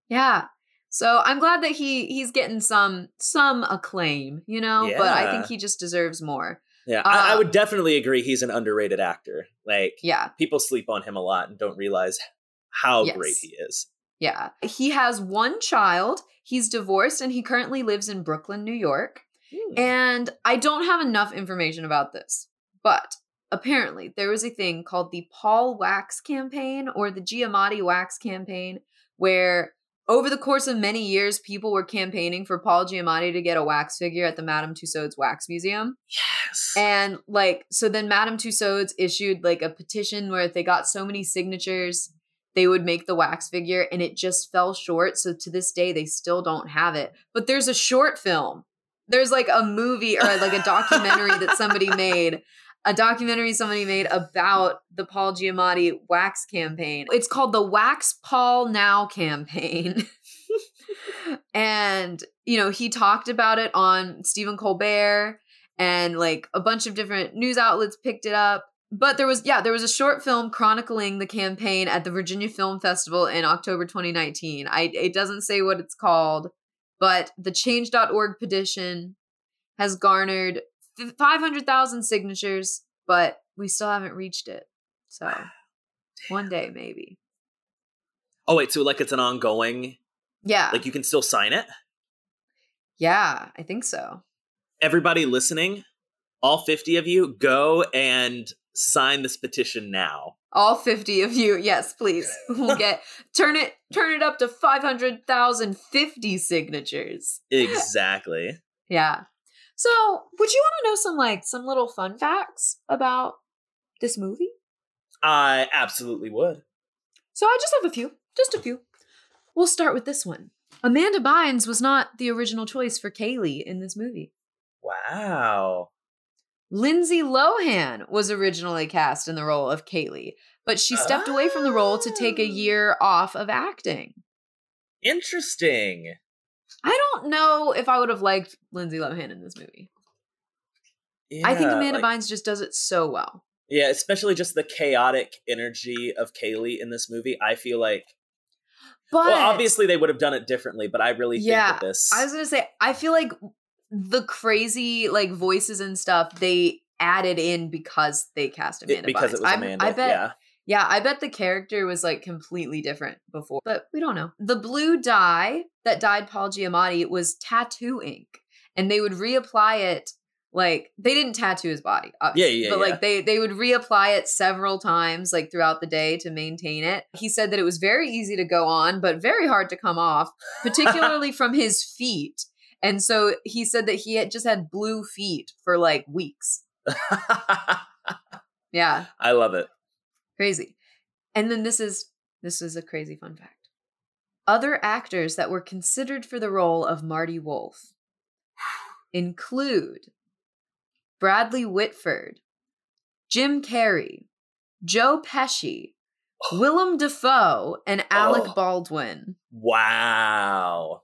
Yeah. So I'm glad that he he's getting some some acclaim, you know, but I think he just deserves more. Yeah, I, I Uh, would definitely agree. He's an underrated actor. Like Yeah. people sleep on him a lot and don't realize how Yes. great he is. Yeah. He has one child. He's divorced and he currently lives in Brooklyn, New York. Hmm. And I don't have enough information about this, but apparently there was a thing called the Paul Wax campaign or the Giamatti Wax campaign, where over the course of many years, people were campaigning for Paul Giamatti to get a wax figure at the Madame Tussauds Wax Museum. yes. And like, so then Madame Tussauds issued like a petition where if they got so many signatures, they would make the wax figure and it just fell short. So to this day, they still don't have it. But there's a short film. There's like a movie or like a documentary that somebody made, a documentary somebody made about the Paul Giamatti wax campaign. It's called the Wax Paul Now campaign. and, you know, he talked about it on Stephen Colbert and like a bunch of different news outlets picked it up. But there was, yeah, there was a short film chronicling the campaign at the Virginia Film Festival in October 2019. I it doesn't say what it's called, but the change.org petition has garnered 500,000 signatures, but we still haven't reached it. So one day maybe. oh wait, so like it's an ongoing. Yeah. Like you can still sign it. yeah, I think so. Everybody listening, all fifty of you, go and sign this petition now. All 50 of you, yes, please. We'll get turn it turn it up to 500,050 signatures. Exactly. Yeah. So, would you want to know some like some little fun facts about this movie? I absolutely would. So, I just have a few, just a few. We'll start with this one. Amanda Bynes was not the original choice for Kaylee in this movie. Wow. Lindsay Lohan was originally cast in the role of Kaylee, but she stepped away from the role to take a Oh. year off of acting. Interesting. I don't know if I would have liked Lindsay Lohan in this movie. I think Amanda like- Bynes just does it so well. Yeah, especially just the chaotic energy of Kaylee in this movie. I feel like But well, obviously they would have done it differently, but I really Yeah, think that this I was gonna say, I feel like the crazy like voices and stuff they added in because they cast it- Amanda because Bynes. it was Amanda. I bet yeah. Yeah, I bet the character was like completely different before, but we don't know. The blue dye that dyed Paul Giamatti was tattoo ink, and they would reapply it. Like they didn't tattoo his body, obviously, yeah, but yeah. like they they would reapply it several times, like throughout the day to maintain it. He said that it was very easy to go on, but very hard to come off, particularly from his feet. And so he said that he had just had blue feet for like weeks. Yeah, I love it. Crazy. And then this is this is a crazy fun fact. Other actors that were considered for the role of marty wolf include bradley whitford jim carrey joe pesci oh. willem dafoe and alec Oh. baldwin. Wow.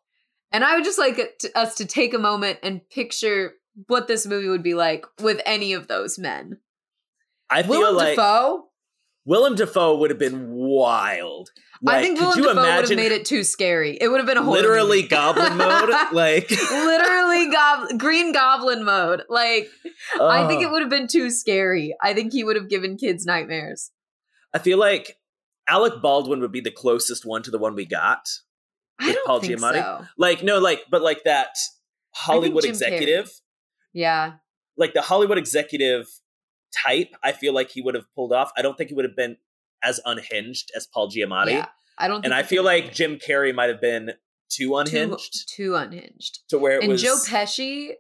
and i would just like to, us to take a moment and picture what this movie would be like with any of those men. I feel willem like dafoe Willem Dafoe would have been wild. I think Willem you Dafoe would have made it too scary. It would have been a horror literally movie. goblin mode? Like literally gob- green goblin mode. Like I think it would have been too scary. I think he would have given kids nightmares. I feel like Alec Baldwin would be the closest one to the one we got. I With don't Paul think Giamatti? so. Like no, like but like that Hollywood Jim Carrey. executive, Yeah, like the Hollywood executive type. I feel like he would have pulled off. I don't think he would have been as unhinged as Paul Giamatti. yeah. I don't. Think and I feel like Jim Carrey might have been too too- unhinged too, unhinged. to where it And was. Joe Pesci.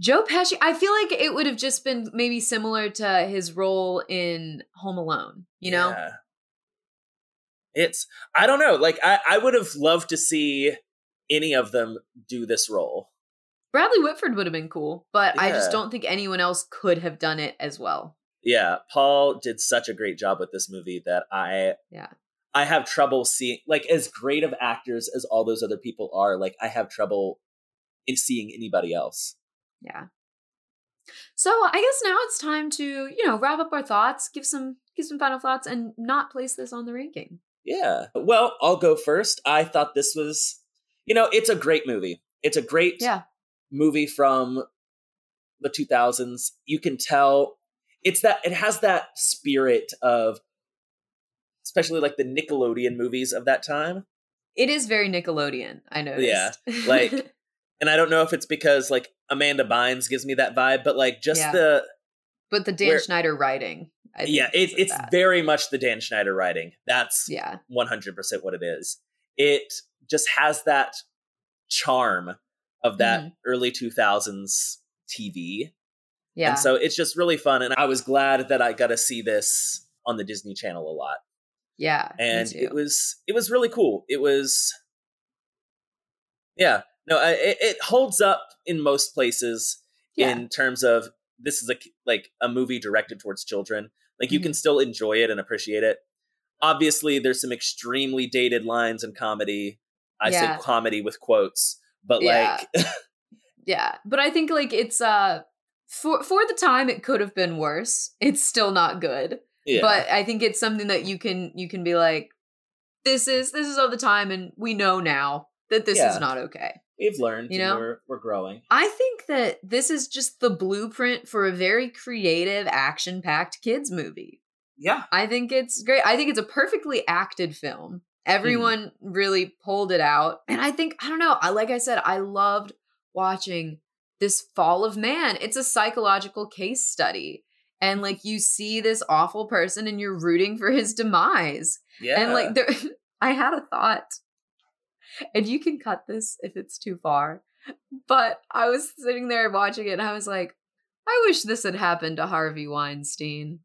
Joe Pesci, I feel like it would have just been maybe similar to his role in Home Alone. You know, Yeah. It's I don't know. Like I, I would have loved to see any of them do this role. Bradley Whitford would have been cool, but I just don't think anyone else could have done it as well. Yeah, Paul did such a great job with this movie that I Yeah. I have trouble seeing like as great of actors as all those other people are, like I have trouble in seeing anybody else. Yeah. So I guess now it's time to, you know, wrap up our thoughts, give some give some final thoughts, and not place this on the ranking. Yeah. Well, I'll go first. I thought this was, you know, it's a great movie. It's a great Yeah. Movie from the 2000s. You can tell it's that it has that spirit of especially like the Nickelodeon movies of that time. It is very Nickelodeon, I know. Yeah, like- And I don't know if it's because like Amanda Bynes gives me that vibe, but like just Yeah. the but the Dan where- Schneider writing. I think yeah, it, it's that. very much the Dan Schneider writing. That's yeah. 100% what it is. It just has that charm of that Mhm. early 2000s TV. Yeah. And so it's just really fun. And I was glad that I got to see this on the Disney Channel a lot. yeah. And it was it was really cool. It was yeah. No, I, it, it holds up in most places yeah. in terms of this is a like a movie directed towards children. Like you Mhm. can still enjoy it and appreciate it. Obviously, there's some extremely dated lines in comedy. I Yeah. say comedy with quotes, but Yeah. like Yeah, but I think like it's uh for for the time it could have been worse. It's still not good. yeah, But I think it's something that you can you can be like this is this is all the time and we know now that this Yeah. is not okay. we've learned. You and know? we're we're growing. I think that this is just the blueprint for a very creative action-packed kids movie. Yeah, I think it's great. I think it's a perfectly acted film. Mm-hmm. Everyone really pulled it out. And I think, I don't know, I like I said, I loved watching this fall of man. It's a psychological case study. And like you see this awful person and you're rooting for his demise. yeah, And like there I had a thought. And you can cut this if it's too far. But I was sitting there watching it and I was like, I wish this had happened to Harvey Weinstein.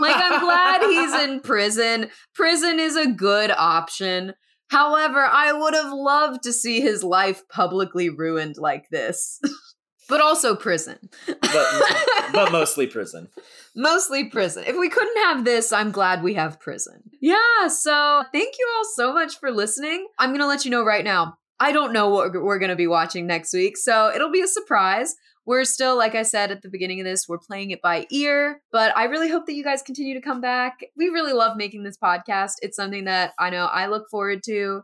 Like, I'm glad he's in prison. Prison is a good option. However, I would have loved to see his life publicly ruined like this. but also prison. but but mostly prison. Mostly prison. If we couldn't have this, I'm glad we have prison. Yeah, so thank you all so much for listening. I'm going to let you know right now. I don't know what we're going to be watching next week, so it'll be a surprise. We're still, like I said at the beginning of this, we're playing it by ear, but I really hope that you guys continue to come back. We really love making this podcast. It's something that I know I look forward to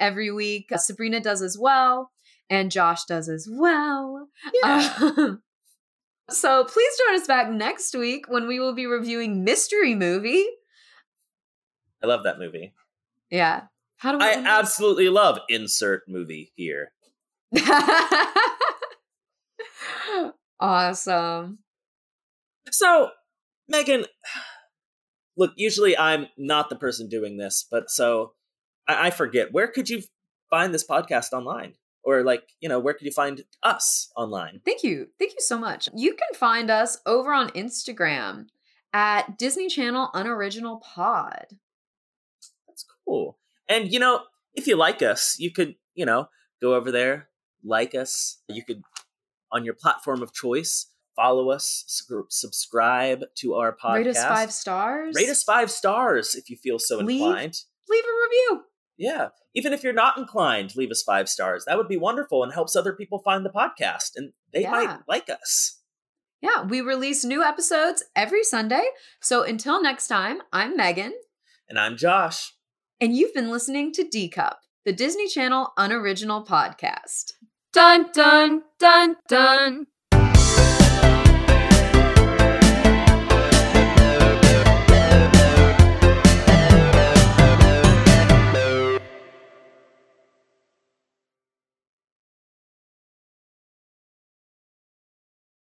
every week. Sabrina does as well, and Josh does as well. Um, so please join us back next week when we will be reviewing Mystery Movie. I love that movie. Yeah. How do we I absolutely love insert movie here. awesome. So, Megan, look, usually I'm not the person doing this, but so I, I forget. Where could you find this podcast online? Or, like, you know, where could you find us online? Thank you. Thank you so much. You can find us over on Instagram at Disney Channel Unoriginal Pod. That's cool. And, you know, if you like us, you could, you know, go over there, like us. You could, on your platform of choice, follow us, subscribe to our podcast. Rate us five stars. Rate us five stars if you feel so Leave- inclined. Leave a review. Yeah. Even if you're not inclined, leave us five stars. That would be wonderful and helps other people find the podcast and they Yeah. might like us. Yeah, we release new episodes every Sunday. So until next time, I'm Megan. And I'm Josh. And you've been listening to D Cup, the Disney Channel unoriginal podcast. Dun dun dun dun